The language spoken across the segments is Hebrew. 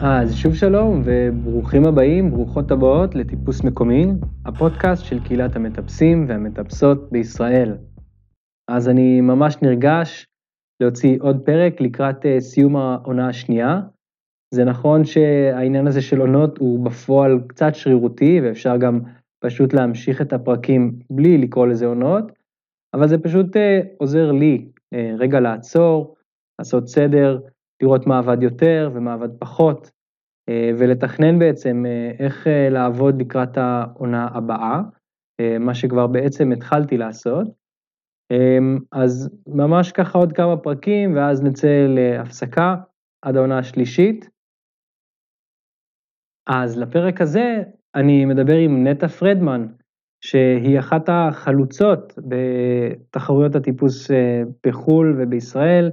אז שוב שלום וברוכים הבאים, ברוכות הבאות לטיפוס מקומי, הפודקאסט של קהילת המטפסים והמטפסות בישראל. אז אני ממש נרגש להוציא עוד פרק לקראת אה, סיום העונה השנייה. זה נכון שהעניין הזה של עונות הוא בפועל קצת שרירותי ואפשר גם פשוט להמשיך את הפרקים בלי לקרוא לזה עונות, אבל זה פשוט אה, עוזר לי אה, רגע לעצור, לעשות סדר, לראות מה עבד יותר ומה עבד פחות, אה, ולתכנן בעצם אה, איך אה, לעבוד לקראת העונה הבאה, מה שכבר בעצם התחלתי לעשות. אז ממש ככה עוד כמה פרקים, ואז נצא להפסקה עד העונה השלישית. אז לפרק הזה אני מדבר עם נטע פרדמן, שהיא אחת החלוצות בתחרויות הטיפוס בחו"ל ובישראל.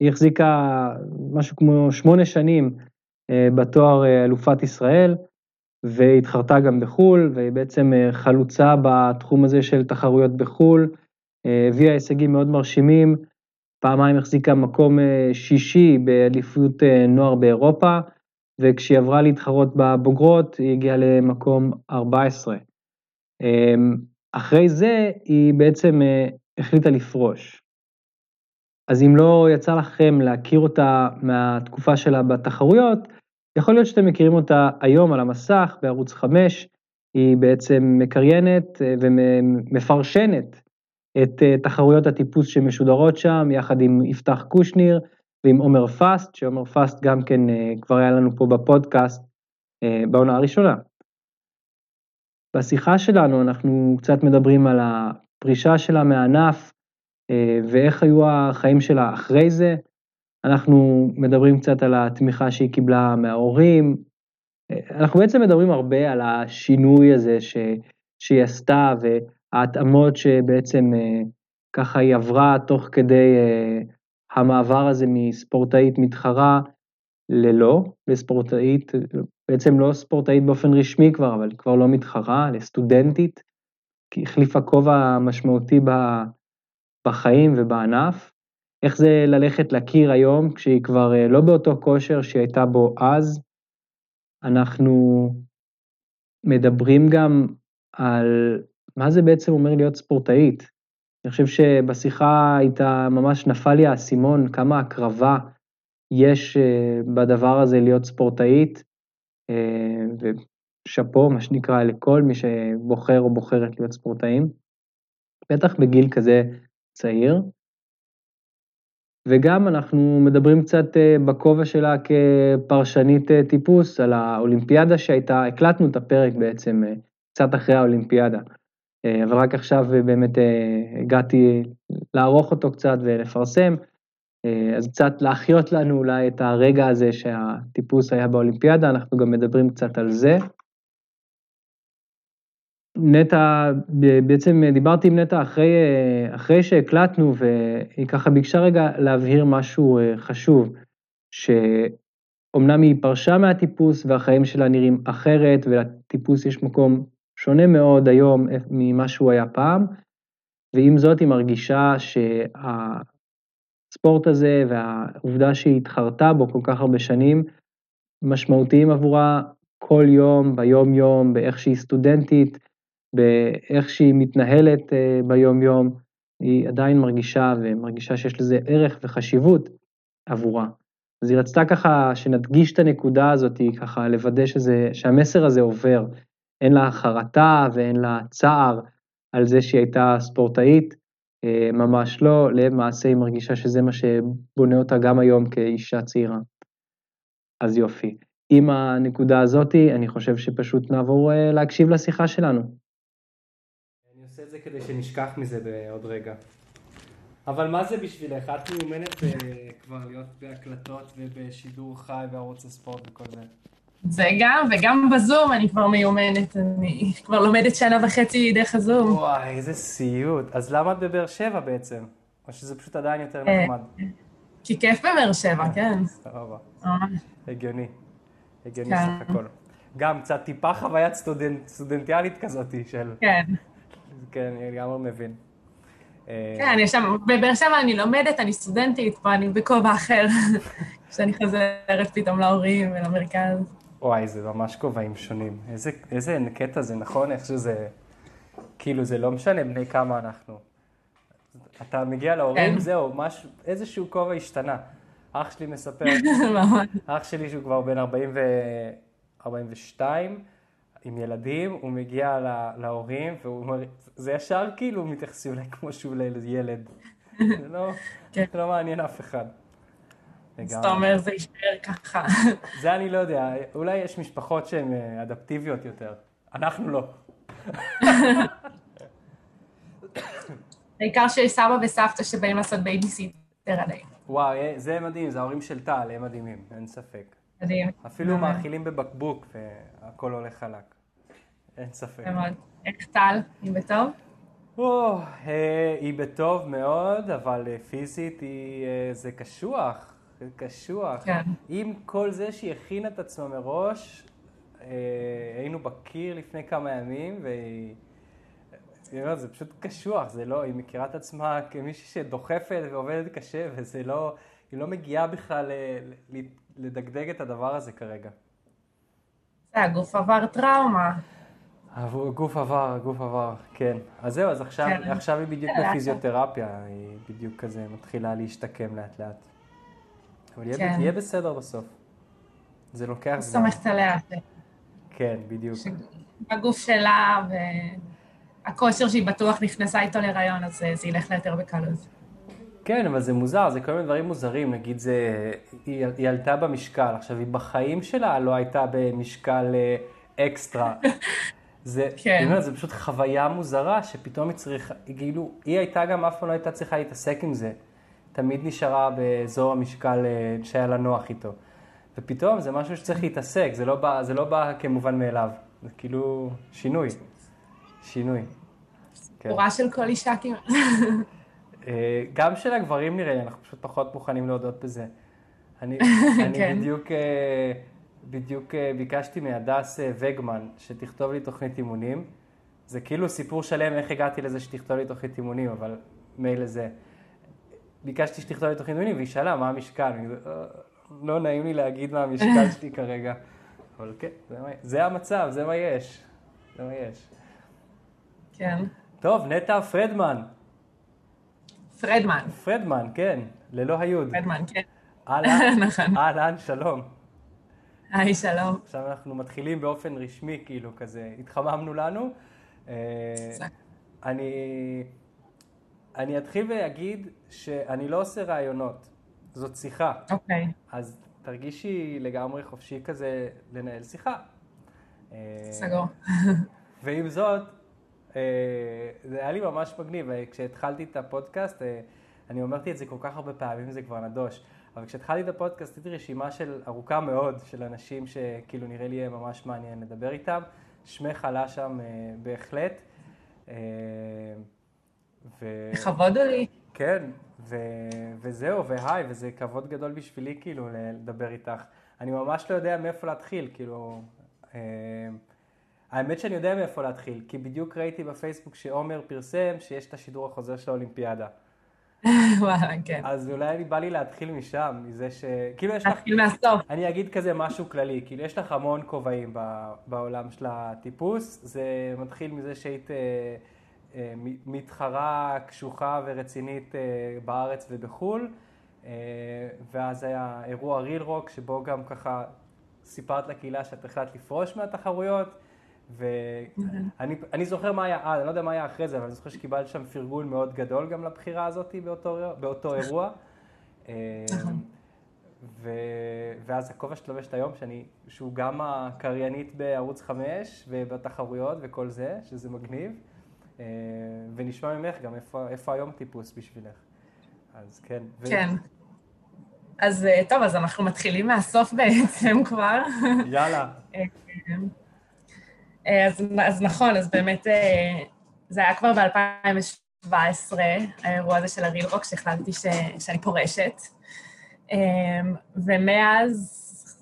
היא החזיקה משהו כמו שמונה שנים אה, בתואר אה, אלופת ישראל, והתחרתה גם בחו"ל, והיא בעצם אה, חלוצה בתחום הזה של תחרויות בחו"ל, הביאה הישגים מאוד מרשימים, פעמיים החזיקה מקום שישי באליפות נוער באירופה, וכשהיא עברה להתחרות בבוגרות, היא הגיעה למקום 14. אחרי זה היא בעצם החליטה לפרוש. אז אם לא יצא לכם להכיר אותה מהתקופה שלה בתחרויות, יכול להיות שאתם מכירים אותה היום על המסך בערוץ 5, היא בעצם מקריינת אה, ומפרשנת את אה, תחרויות הטיפוס שמשודרות שם, יחד עם יפתח קושניר ועם עומר פאסט, שעומר פאסט גם כן אה, כבר היה לנו פה בפודקאסט בעונה הראשונה. בשיחה שלנו אנחנו קצת מדברים על הפרישה שלה מהענף ואיך היו החיים שלה אחרי זה, אנחנו מדברים קצת על התמיכה שהיא קיבלה מההורים, אנחנו בעצם מדברים הרבה על השינוי הזה ש, שהיא עשתה וההתאמות שבעצם אה, ככה היא עברה תוך כדי אה, המעבר הזה מספורטאית מתחרה ללא, לספורטאית, בעצם לא ספורטאית באופן רשמי כבר, אבל כבר לא מתחרה, לסטודנטית, כי החליפה כובע משמעותי בחיים ובענף. איך זה ללכת לקיר היום, כשהיא כבר אה, לא באותו כושר שהיא הייתה בו אז. אנחנו מדברים גם על מה זה בעצם אומר להיות ספורטאית. אני חושב שבשיחה איתה ממש נפל לי האסימון כמה הקרבה יש אה, בדבר הזה להיות ספורטאית, אה, ושאפו, מה שנקרא, לכל מי שבוחר או בוחרת להיות ספורטאים, בטח בגיל כזה צעיר. וגם אנחנו מדברים קצת אה, בכובע שלה כפרשנית אה, טיפוס על האולימפיאדה שהייתה, הקלטנו את הפרק בעצם אה, קצת אחרי האולימפיאדה, אבל רק עכשיו באמת הגעתי לערוך אותו קצת ולפרסם, אז קצת להחיות לנו אולי את הרגע הזה שהטיפוס היה באולימפיאדה, אנחנו גם מדברים קצת על זה. נטע, בעצם דיברתי עם נטע אחרי, אחרי שהקלטנו, והיא ככה ביקשה רגע להבהיר משהו אה, חשוב, שאומנם היא פרשה מהטיפוס והחיים שלה נראים אחרת, ולטיפוס יש מקום שונה מאוד היום ממה שהוא היה פעם, ועם זאת היא מרגישה שהספורט הזה והעובדה שהיא התחרתה בו כל כך הרבה שנים, משמעותיים עבורה כל יום, ביום-יום, באיך שהיא סטודנטית, באיך שהיא מתנהלת אה, ביום-יום, היא עדיין מרגישה ומרגישה שיש לזה ערך וחשיבות עבורה. אז היא רצתה ככה שנדגיש את הנקודה הזאת, ככה לוודא שזה, שהמסר הזה עובר. אין לה חרטה ואין לה צער על זה שהיא הייתה ספורטאית, אה, ממש לא, למעשה היא מרגישה שזה מה שבונה אותה גם היום כאישה צעירה. אז יופי. עם הנקודה הזאתי, אני חושב שפשוט נעבור אה, להקשיב לשיחה שלנו. זה כדי שנשכח מזה בעוד רגע. אבל מה זה בשבילך? את מיומנת כבר להיות בהקלטות ובשידור חי בערוץ הספורט וכל זה. זה גם, וגם בזום אני כבר מיומנת, אני כבר לומדת שנה וחצי דרך הזום. וואי, איזה סיוט. אז למה את בבאר שבע בעצם? או שזה פשוט עדיין יותר אה, נחמד? כי כיף בבאר שבע, כן. סבבה. הגיוני. הגיוני כן. סך הכל. גם קצת טיפה חוויית סטודנטיאלית כזאתי של... כן. כן, אני לגמרי מבין. אה, כן, אני שם, בבאר שבע אני לומדת, אני סטודנטית, פה אני בכובע אחר. שאני חוזרת פתאום להורים ולמרכז. וואי, זה ממש כובעים שונים. איזה, איזה קטע זה, נכון? איך שזה... כאילו, זה לא משנה בני כמה אנחנו. אתה מגיע להורים, כן. זהו, מש, איזשהו כובע השתנה. אח שלי מספר. אח שלי שהוא כבר בן 40 ו... 42, עם ילדים, הוא מגיע לה, להורים, והוא אומר, זה ישר כאילו מתייחסים אליי כמו שהוא לילד. זה לא, כן. לא מעניין אף אחד. אז אתה אומר, זה יישאר ככה. זה אני לא יודע, אולי יש משפחות שהן אה, אדפטיביות יותר. אנחנו לא. העיקר שיש סבא וסבתא שבאים לעשות בייביסיטר עליהם. וואו, אה, זה מדהים, זה ההורים של טל, הם מדהימים, אין ספק. מדהים. אפילו. מאכילים בבקבוק והכל הולך חלק. אין ספק. איך טל? היא בטוב? או, אה, היא בטוב מאוד, אבל אה, פיזית היא, אה, זה קשוח, זה קשוח. כן. עם כל זה שהיא הכינה את עצמה מראש, היינו בקיר לפני כמה ימים, והיא... זה פשוט קשוח, זה לא, היא מכירה את עצמה כמישהי שדוחפת ועובדת קשה, וזה לא, היא לא מגיעה בכלל לדגדג את הדבר הזה כרגע. זה, הגוף עבר טראומה. הגוף עבר, הגוף עבר, כן. אז זהו, אז עכשיו, כן. עכשיו היא בדיוק כן, בפיזיותרפיה, היא בדיוק כזה מתחילה להשתקם לאט לאט. אבל יהיה, כן. יהיה בסדר בסוף. זה לוקח זמן. סומכת עליה. כן, בדיוק. הגוף שלה והכושר שהיא בטוח נכנסה איתו להיריון, אז אה, זה ילך לה יותר בקלות. כן, אבל זה מוזר, זה כל מיני דברים מוזרים. נגיד, זה, היא, היא עלתה במשקל, עכשיו, היא בחיים שלה לא הייתה במשקל אה, אקסטרה. זה, כן. אני אומר, זה פשוט חוויה מוזרה, שפתאום היא צריכה, היא כאילו, היא הייתה גם אף פעם לא הייתה צריכה להתעסק עם זה. תמיד נשארה באזור המשקל אה, שהיה לה נוח איתו. ופתאום זה משהו שצריך להתעסק, זה לא בא, זה לא בא כמובן מאליו. זה כאילו שינוי. שינוי. כן. סיפורה של כל אישה כמעט. אה, גם של הגברים נראה לי, אנחנו פשוט פחות מוכנים להודות בזה. אני, אני כן. בדיוק, אה, בדיוק אה, ביקשתי מהדס וגמן שתכתוב לי תוכנית אימונים. זה כאילו סיפור שלם איך הגעתי לזה שתכתוב לי תוכנית אימונים, אבל מילא זה. ביקשתי שתכתוב לי תוכנית אימונים והיא שאלה מה המשקל. אני כזה, "אה, לא נעים לי להגיד מה המשקל שלי כרגע. אבל כן, זה, מה, זה המצב, זה מה יש. זה מה יש. כן. טוב, נטע פרדמן. פרדמן. פרדמן, כן, ללא היוד. פרדמן, כן. אהלן, נכון. אהלן, שלום. היי, שלום. עכשיו אנחנו מתחילים באופן רשמי, כאילו, כזה, התחממנו לנו. אה, אני, אני אתחיל ואגיד שאני לא עושה ראיונות, זאת שיחה. אוקיי. אז תרגישי לגמרי חופשי כזה לנהל שיחה. אה, סגור. ועם זאת, זה היה לי ממש מגניב, אה, כשהתחלתי את הפודקאסט, אה, אני אמרתי את זה כל כך הרבה פעמים, זה כבר נדוש, אבל כשהתחלתי את הפודקאסט, הייתי רשימה של ארוכה מאוד של אנשים שכאילו נראה לי ממש מעניין לדבר איתם. שמך עלה שם אה, בהחלט. אה, ו... לכבוד הוא לי. כן, ו... וזהו, והי, וזה כבוד גדול בשבילי כאילו לדבר איתך. אני ממש לא יודע מאיפה להתחיל, כאילו... האמת שאני יודע מאיפה להתחיל, כי בדיוק ראיתי בפייסבוק שעומר פרסם שיש את השידור החוזר של האולימפיאדה. וואלה, כן. אז אולי אני בא לי להתחיל משם, מזה ש... כאילו יש לך... נתחיל מהסוף. אני אגיד כזה משהו כללי, כאילו יש לך המון כובעים בעולם של הטיפוס, זה מתחיל מזה שהיית אה, אה, מתחרה קשוחה ורצינית אה, בארץ ובחו"ל, ואז היה אירוע ריל רוק, שבו גם ככה סיפרת לקהילה שאת החלטת לפרוש מהתחרויות, ואני אני זוכר מה היה אז, אני לא יודע מה היה אחרי זה, אבל אני זוכר שקיבלת שם פרגון מאוד גדול גם לבחירה הזאת באותו, באותו אירוע. אה, ו... ואז הכובע שאת לובשת היום, שאני, שהוא גם הקריינית בערוץ 5 ובתחרויות וכל זה, שזה מגניב. אה, ונשמע ממך גם איפה, איפה היום טיפוס בשבילך. אז כן. ו... כן. אז אה, טוב, אז אנחנו מתחילים מהסוף בעצם כבר. יאללה. אה, אז, אז נכון, אז באמת אה, זה היה כבר ב-2017, האירוע הזה של הריל רוק, שהחלטתי ש, שאני פורשת. אה, ומאז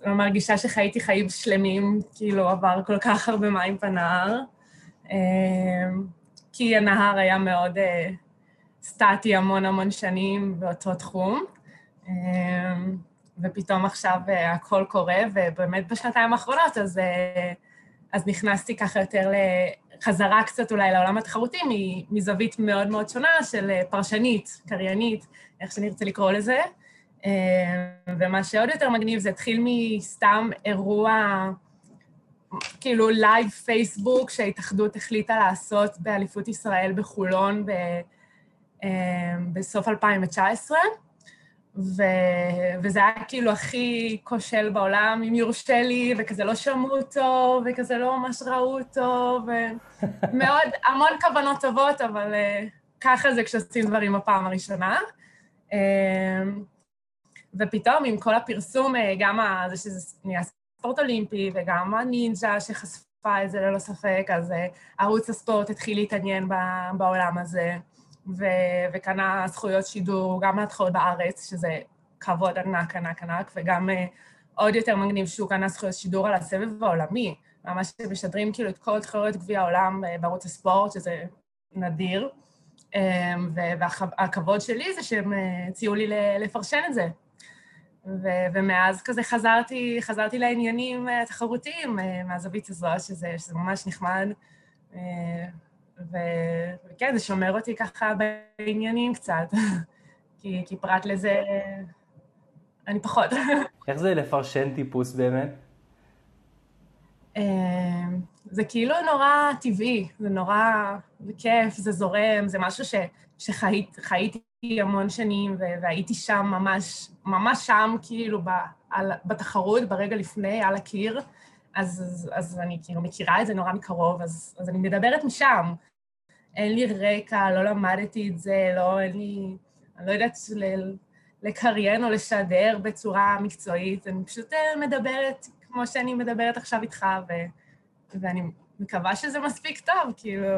אני מרגישה שחייתי חיים שלמים, כאילו עבר כל כך הרבה מים בנהר, אה, כי הנהר היה מאוד אה, סטטי המון המון שנים באותו תחום. אה, ופתאום עכשיו הכל קורה, ובאמת בשנתיים האחרונות, אז, אז נכנסתי ככה יותר לחזרה קצת אולי לעולם התחרותי, מזווית מאוד מאוד שונה של פרשנית, קריינית, איך שנרצה לקרוא לזה. ומה שעוד יותר מגניב, זה התחיל מסתם אירוע, כאילו live פייסבוק שההתאחדות החליטה לעשות באליפות ישראל בחולון ב, בסוף 2019, ו, וזה היה כאילו הכי כושל בעולם, אם יורשה לי, וכזה לא שמעו אותו, וכזה לא ממש ראו אותו, ומאוד, המון כוונות טובות, אבל אה, ככה זה כשעושים דברים בפעם הראשונה. אה, ופתאום עם כל הפרסום, אה, גם זה שזה נהיה ספורט אולימפי, וגם הנינג'ה שחשפה את זה ללא ספק, אז uh, ערוץ הספורט התחיל להתעניין בעולם הזה. ו- וקנה זכויות שידור גם להתחלות בארץ, שזה כבוד ענק, ענק, ענק, וגם uh, עוד יותר מגניב שהוא קנה זכויות שידור על הסבב העולמי, ממש משדרים כאילו את כל תחרויות גביע העולם uh, בערוץ הספורט, שזה נדיר. Um, והכבוד שלי זה שהם uh, הציעו לי לפרשן את זה. ו- ומאז כזה חזרתי, חזרתי לעניינים התחרותיים מהזווית הזאת, שזה, שזה ממש נחמד. וכן, זה שומר אותי ככה בעניינים קצת, כי, כי פרט לזה אני פחות. איך זה לפרשן טיפוס באמת? אמ, זה כאילו נורא טבעי, זה נורא כיף, זה זורם, זה משהו ש, שחייתי המון שנים והייתי שם ממש, ממש שם, כאילו, ב, על, בתחרות, ברגע לפני, על הקיר. אז, אז, אז אני כאילו מכירה את זה נורא מקרוב, אז, אז אני מדברת משם. אין לי רקע, לא למדתי את זה, לא, אין לי... אני לא יודעת לקריין או לשדר בצורה מקצועית, אני פשוט אה, מדברת כמו שאני מדברת עכשיו איתך, ו, ואני מקווה שזה מספיק טוב, כאילו...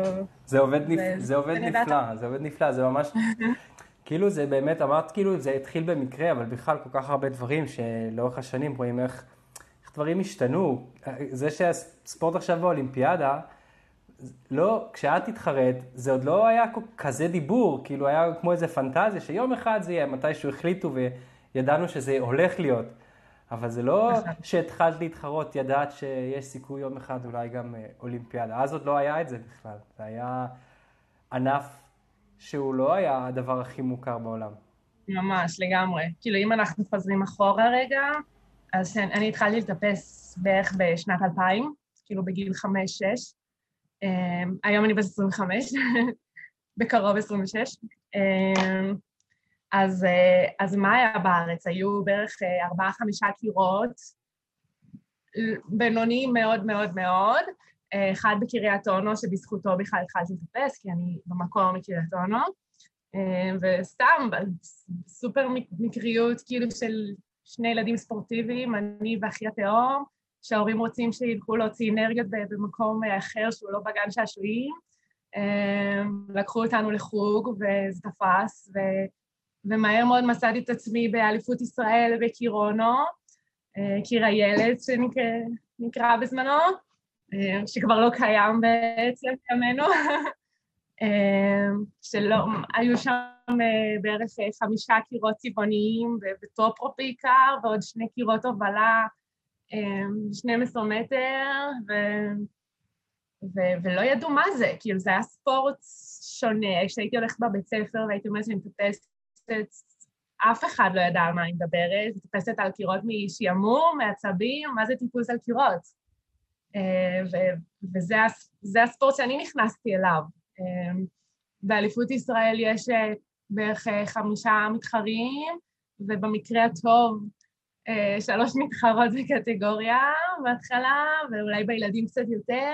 זה עובד, נפ... זה, זה עובד נפלא, זה עובד נפלא, זה ממש... כאילו זה באמת, אמרת כאילו זה התחיל במקרה, אבל בכלל כל כך הרבה דברים שלאורך השנים רואים איך... דברים השתנו. זה שהספורט עכשיו באולימפיאדה, לא, כשאת התחרט, זה עוד לא היה כזה דיבור, כאילו היה כמו איזה פנטזיה, שיום אחד זה יהיה, מתישהו החליטו וידענו שזה הולך להיות. אבל זה לא נכון. שהתחלת להתחרות, ידעת שיש סיכוי יום אחד אולי גם אה, אולימפיאדה. אז עוד לא היה את זה בכלל. זה היה ענף שהוא לא היה הדבר הכי מוכר בעולם. ממש, לגמרי. כאילו, אם אנחנו חוזרים אחורה רגע, אז אני התחלתי לטפס בערך בשנת 2000, כאילו בגיל 5-6. Um, היום אני בת 25, בקרוב 26. Um, אז, uh, אז מה היה בארץ? היו בערך uh, ארבעה-חמישה קירות, בינוניים מאוד מאוד מאוד. Uh, אחד בקריית אונו, שבזכותו בכלל התחלתי לטפס, כי אני במקור מקריית אונו. Uh, וסתם, סופר מקריות, כאילו של שני ילדים ספורטיביים, אני ואחי התאום, שההורים רוצים שילכו להוציא אנרגיות במקום אחר שהוא לא בגן שעשועים. אמ, לקחו אותנו לחוג וזה תפס, ו... ומהר מאוד מצאתי את עצמי באליפות ישראל בקירונו, אה, קיר הילד שנקרא בזמנו, אה, שכבר לא קיים בעצם בימינו. אמ, שלא, היו שם אה, בערך אה, חמישה קירות צבעוניים וטופרו בעיקר, ועוד שני קירות הובלה, 12 אמ, מטר, ו... ו... ולא ידעו מה זה, כאילו זה היה ספורט שונה, כשהייתי הולכת בבית ספר והייתי אומרת שאני מטפסת, אף אחד לא ידע על מה אני מדברת, מטפסת על קירות משעמום, מעצבים, מה זה טיפוס על קירות. אה, ו... וזה הספורט שאני נכנסתי אליו. אמ, באליפות ישראל יש אה, בערך אה, חמישה מתחרים, ובמקרה הטוב שלוש מתחרות בקטגוריה בהתחלה, ואולי בילדים קצת יותר,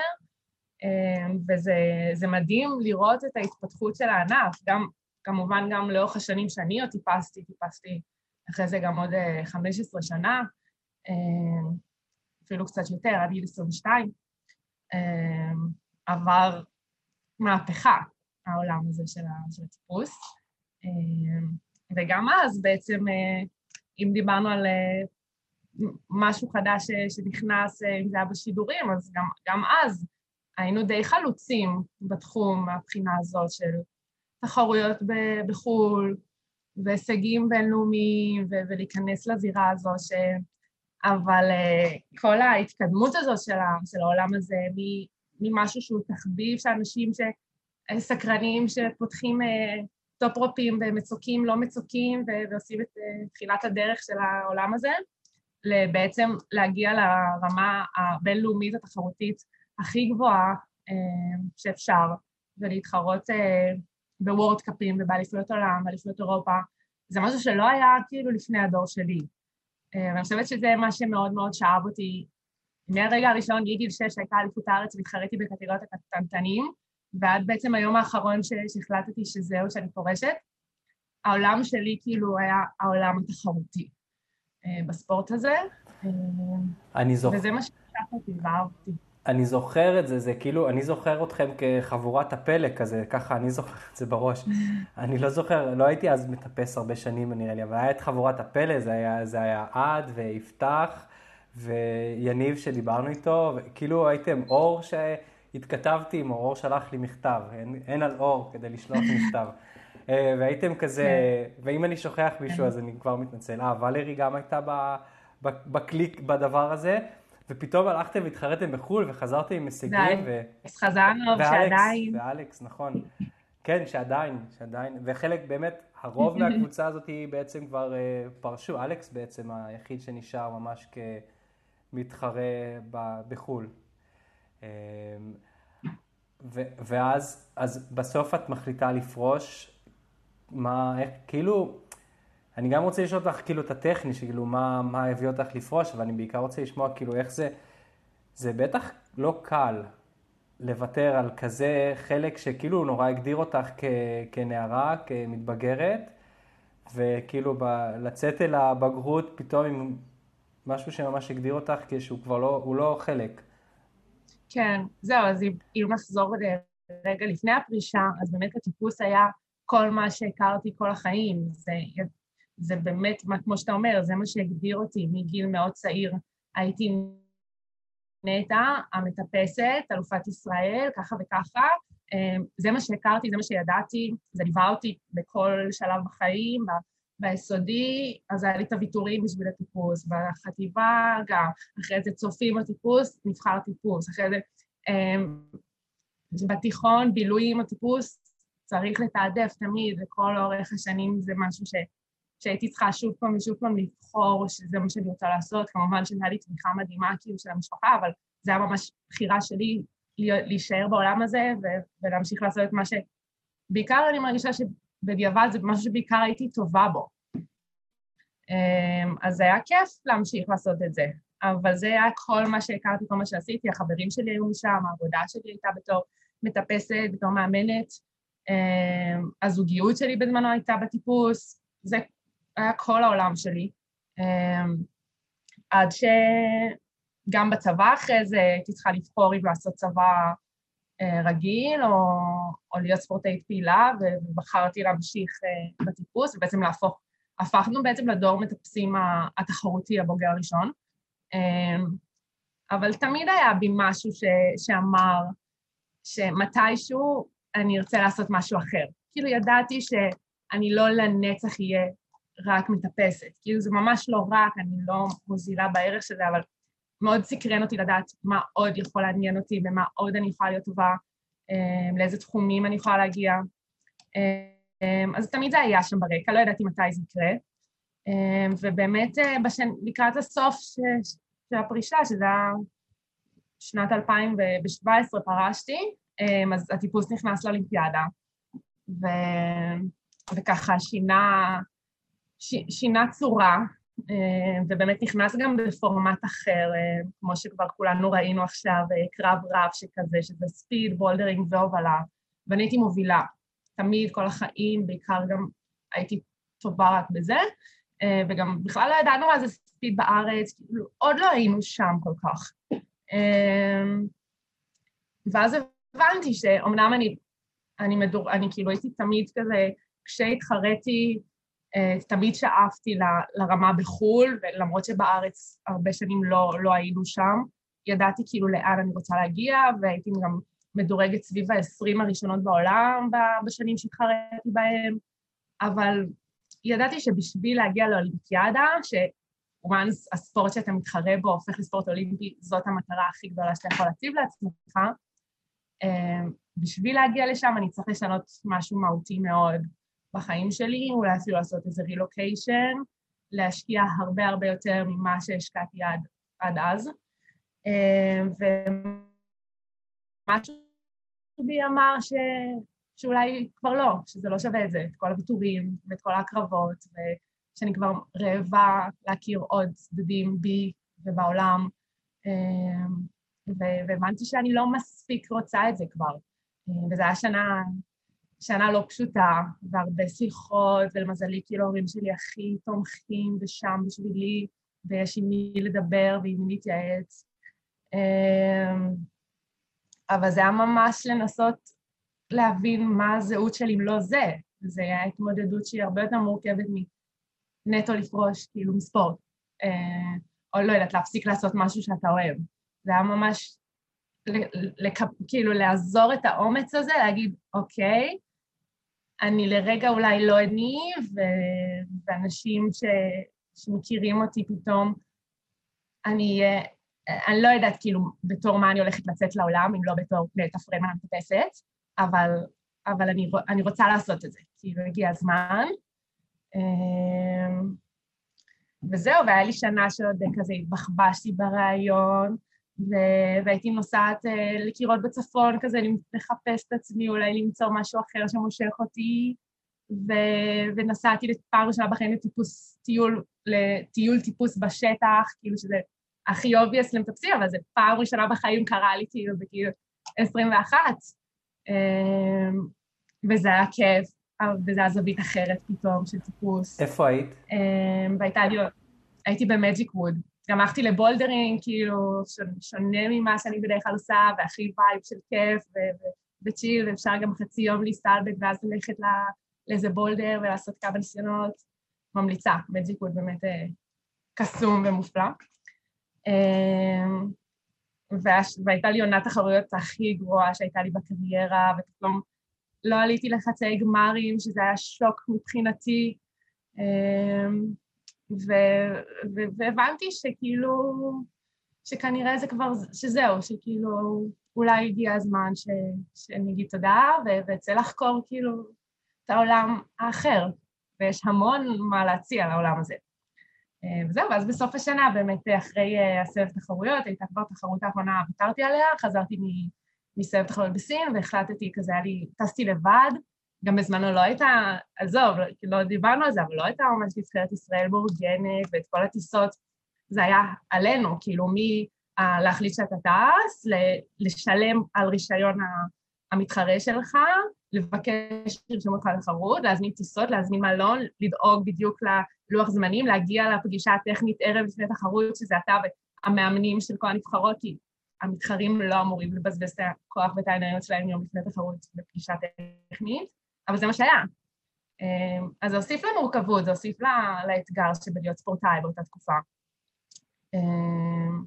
אמ, וזה מדהים לראות את ההתפתחות של הענף, גם, כמובן גם לאורך השנים שאני עוד טיפסתי, טיפסתי אחרי זה גם עוד 15 שנה, אמ, אפילו קצת יותר, עד גיל 22, עבר מהפכה, העולם הזה של, הטיפוס. וגם אז בעצם, אה, אם דיברנו על אה, משהו חדש שנכנס, אה, אם זה היה בשידורים, אז גם, גם אז היינו די חלוצים בתחום מהבחינה הזאת של תחרויות בחו"ל, והישגים בינלאומיים ו- ולהיכנס לזירה הזו, ש... אבל כל ההתקדמות הזו של, ה- של העולם הזה, ממשהו שהוא תחביב שאנשים שסקרנים שפותחים uh, top-rope ים ומצוקים, לא מצוקים, ועושים את אה, תחילת הדרך של העולם הזה, בעצם להגיע לרמה הבינלאומית התחרותית הכי גבוהה אה, שאפשר, ולהתחרות אה, ב world cup ים ובאליפויות עולם, באליפויות אירופה, זה משהו שלא היה כאילו לפני הדור שלי. אה, ואני חושבת שזה מה שמאוד מאוד שאב אותי. מהרגע הראשון, מגיל שש הייתה אליפות הארץ והתחרתי בקטגוריות הקטנטנים, ועד בעצם היום האחרון שהחלטתי שזהו, שאני פורשת, העולם שלי כאילו היה העולם התחרותי אה, בספורט הזה. אה, אני זוכר. וזה מה ששכח אותי ואהבתי. אני זוכר את זה, זה כאילו, אני זוכר אתכם כחבורת הפלא כזה, ככה אני זוכר את זה בראש. אני לא זוכר, לא הייתי אז מטפס הרבה שנים נראה לי, אבל היה את חבורת הפלא, זה היה, זה היה עד ויפתח ויניב שדיברנו איתו, כאילו הייתם אור שהתכתבתי עם אור שלח לי מכתב, אין, אין על אור כדי לשלוח מכתב. אה, והייתם כזה, כן. ואם אני שוכח מישהו אז אני כבר מתנצל. אה, ולרי גם הייתה בקליק בדבר הזה. ופתאום הלכתם והתחרתם בחו"ל וחזרתם עם הישגים. ו... חזרנו, שעדיין. ואלכס, נכון. כן, שעדיין, שעדיין, וחלק באמת, הרוב מהקבוצה הזאת בעצם כבר uh, פרשו, אלכס בעצם היחיד שנשאר ממש כמתחרה ב- בחו"ל. Um, ו- ואז, אז בסוף את מחליטה לפרוש, מה, איך, כאילו, אני גם רוצה לשאול אותך כאילו את הטכני, שכאילו מה, מה הביא אותך לפרוש, אבל אני בעיקר רוצה לשמוע כאילו איך זה, זה בטח לא קל לוותר על כזה חלק שכאילו נורא הגדיר אותך כ, כנערה, כמתבגרת, וכאילו ב, לצאת אל הבגרות פתאום עם משהו שממש הגדיר אותך כשהוא כבר לא, הוא לא חלק. כן, זהו, אז אם נחזור רגע לפני הפרישה, אז באמת הטיפוס היה כל מה שהכרתי כל החיים. זה זה באמת, כמו שאתה אומר, זה מה שהגדיר אותי מגיל מאוד צעיר. הייתי נטע, המטפסת, אלופת ישראל, ככה וככה. אמ, זה מה שהכרתי, זה מה שידעתי, זה ליווה אותי בכל שלב בחיים, ביסודי, אז היה לי את הוויתורים בשביל הטיפוס, בחטיבה גם, אחרי זה צופים בטיפוס, נבחר טיפוס, אחרי זה אמ, בתיכון, בילוי עם הטיפוס, צריך לתעדף תמיד, לכל אורך השנים זה משהו ש... שהייתי צריכה שוב פעם ושוב פעם לבחור שזה מה שאני רוצה לעשות, כמובן שהיה לי תמיכה מדהימה כאילו של המשפחה, אבל זה היה ממש בחירה שלי להישאר בעולם הזה ו- ולהמשיך לעשות את מה ש... בעיקר אני מרגישה שבדיעבד זה משהו שבעיקר הייתי טובה בו. אמ, אז זה היה כיף להמשיך לעשות את זה, אבל זה היה כל מה שהכרתי, כל מה שעשיתי, החברים שלי היו משם, העבודה שלי הייתה בתור מטפסת, בתור מאמנת, אמ, הזוגיות שלי בזמנו הייתה בטיפוס, זה היה כל העולם שלי. אמ, עד שגם בצבא אחרי זה הייתי צריכה לבחור אם לעשות צבא רגיל או, או להיות ספורטאית פעילה, ובחרתי להמשיך אה, בטיפוס ובעצם להפוך, הפכנו בעצם לדור מטפסים התחרותי הבוגר הראשון. אמ, אבל תמיד היה בי משהו ש, שאמר שמתישהו אני ארצה לעשות משהו אחר. כאילו ידעתי שאני לא לנצח אהיה רק מטפסת. כאילו זה ממש לא רק, אני לא מוזילה בערך של זה, אבל מאוד סקרן אותי לדעת מה עוד יכול לעניין אותי ומה עוד אני יכולה להיות טובה, אמ, לאיזה תחומים אני יכולה להגיע. אמ, אז תמיד זה היה שם ברקע, לא ידעתי מתי זה יקרה. אמ, ובאמת אה, בשן, לקראת הסוף ש, של הפרישה, שזה היה שנת 2017 פרשתי, אז הטיפוס נכנס לאולימפיאדה, ו... וככה שינה ש, שינה צורה, אה, ובאמת נכנס גם בפורמט אחר, אה, כמו שכבר כולנו ראינו עכשיו, אה, קרב רב שכזה, שזה speed, bouldering והובלה, ואני הייתי מובילה. תמיד, כל החיים, בעיקר גם הייתי טובה רק בזה, וגם בכלל לא ידענו מה זה speed בארץ, כאילו, עוד לא היינו שם כל כך. ואז הבנתי שאומנם אני, אני, מדור, אני כאילו הייתי תמיד כזה, כשהתחרתי אה, תמיד שאפתי ל, לרמה בחו"ל, ולמרות שבארץ הרבה שנים לא, לא היינו שם, ידעתי כאילו לאן אני רוצה להגיע, והייתי גם מדורגת סביב ה-20 הראשונות בעולם בשנים שהתחרתי בהם, אבל ידעתי שבשביל להגיע לאולימפיאדה, ש-once הספורט שאתה מתחרה בו הופך לספורט אולימפי, זאת המטרה הכי גדולה שאתה יכול להציב לעצמך, אמ, בשביל להגיע לשם אני צריך לשנות משהו מהותי מאוד בחיים שלי, אולי אפילו לעשות איזה רילוקיישן, להשקיע הרבה הרבה יותר ממה שהשקעתי עד, עד אז. אמ, ומשהו בי אמר ש... שאולי כבר לא, שזה לא שווה את זה, את כל הוויתורים ואת כל ההקרבות, ושאני כבר רעבה להכיר עוד צדדים בי ובעולם, אמ, והבנתי שאני לא מספיק רוצה את זה כבר. וזו הייתה שנה, שנה לא פשוטה, והרבה שיחות, ולמזלי כאילו ההורים שלי הכי תומכים ושם בשבילי, ויש עם מי לדבר ועם מי להתייעץ. אמ, אבל זה היה ממש לנסות להבין מה הזהות שלי אם לא זה. זו הייתה התמודדות שהיא הרבה יותר מורכבת מנטו לפרוש, כאילו, מספורט. אה, או לא יודעת, להפסיק לעשות משהו שאתה אוהב. זה היה ממש, לק... כאילו, לעזור את האומץ הזה, להגיד, אוקיי, אני לרגע אולי לא אני, ו... ואנשים ש... שמכירים אותי פתאום, אני אהיה, אני לא יודעת כאילו בתור מה אני הולכת לצאת לעולם, אם לא בתור נטע פרמן המטפסת, אבל, אבל אני, אני רוצה לעשות את זה, כאילו הגיע הזמן. אמ, וזהו, והיה לי שנה שעוד כזה התבחבשתי ברעיון, ו- והייתי נוסעת אה, לקירות בצפון כזה, לחפש את עצמי, אולי למצוא משהו אחר שמושך אותי, ו- ונסעתי פעם ראשונה בחיים לטיפוס טיול, לטיול טיפוס בשטח, כאילו שזה הכי obvious למטפסים, אבל זה פעם ראשונה בחיים קרה לי כאילו בגיל 21, אמ, וזה היה כיף, וזה היה זווית אחרת פתאום של טיפוס. איפה היית? אמ, והייתה לי, הייתי במג'יק ווד. גם הלכתי ל bouldering, כאילו, שונה ממה שאני בדרך כלל עושה, והכי vibe של כיף, ו chill, ואפשר גם חצי יום להסתלבט, ואז ללכת לאיזה boulder ולעשות כמה ניסיונות. ממליצה, מג'יק ווד באמת אה, קסום ומופלא. אמ, והייתה לי עונת תחרויות הכי גרועה שהייתה לי בקריירה, ופתאום לא עליתי לחצי גמרים, שזה היה שוק מבחינתי, אמ, והבנתי שכאילו, שכנראה זה כבר, שזהו, שכאילו אולי הגיע הזמן ש, שאני אגיד תודה ואצא לחקור כאילו את העולם האחר, ויש המון מה להציע לעולם הזה. אה, וזהו, ואז בסוף השנה, באמת אחרי אה, הסבב תחרויות, הייתה כבר תחרות האחרונה, ויתרתי עליה, חזרתי מסבב תחרויות בסין, והחלטתי, כזה היה לי, טסתי לבד, גם בזמנו לא הייתה, עזוב, לא, לא דיברנו על זה, אבל לא הייתה ממש נבחרת ישראל מאורגנת, ואת כל הטיסות, זה היה עלינו, כאילו, מי להחליט שאתה טס, לשלם על רישיון המתחרה שלך, לבקש לרשום אותך לתחרות, להזמין טיסות, להזמין מלון, לדאוג בדיוק ללוח זמנים, להגיע לפגישה הטכנית ערב לפני תחרות, שזה אתה והמאמנים של כל הנבחרות, כי המתחרים לא אמורים לבזבז את הכוח ואת העיניות שלהם יום לפני תחרות בפגישה טכנית, אבל זה מה שהיה. אמ, אז זה הוסיף למורכבות, זה הוסיף לאתגר שבלהיות ספורטאי באותה תקופה. אמ,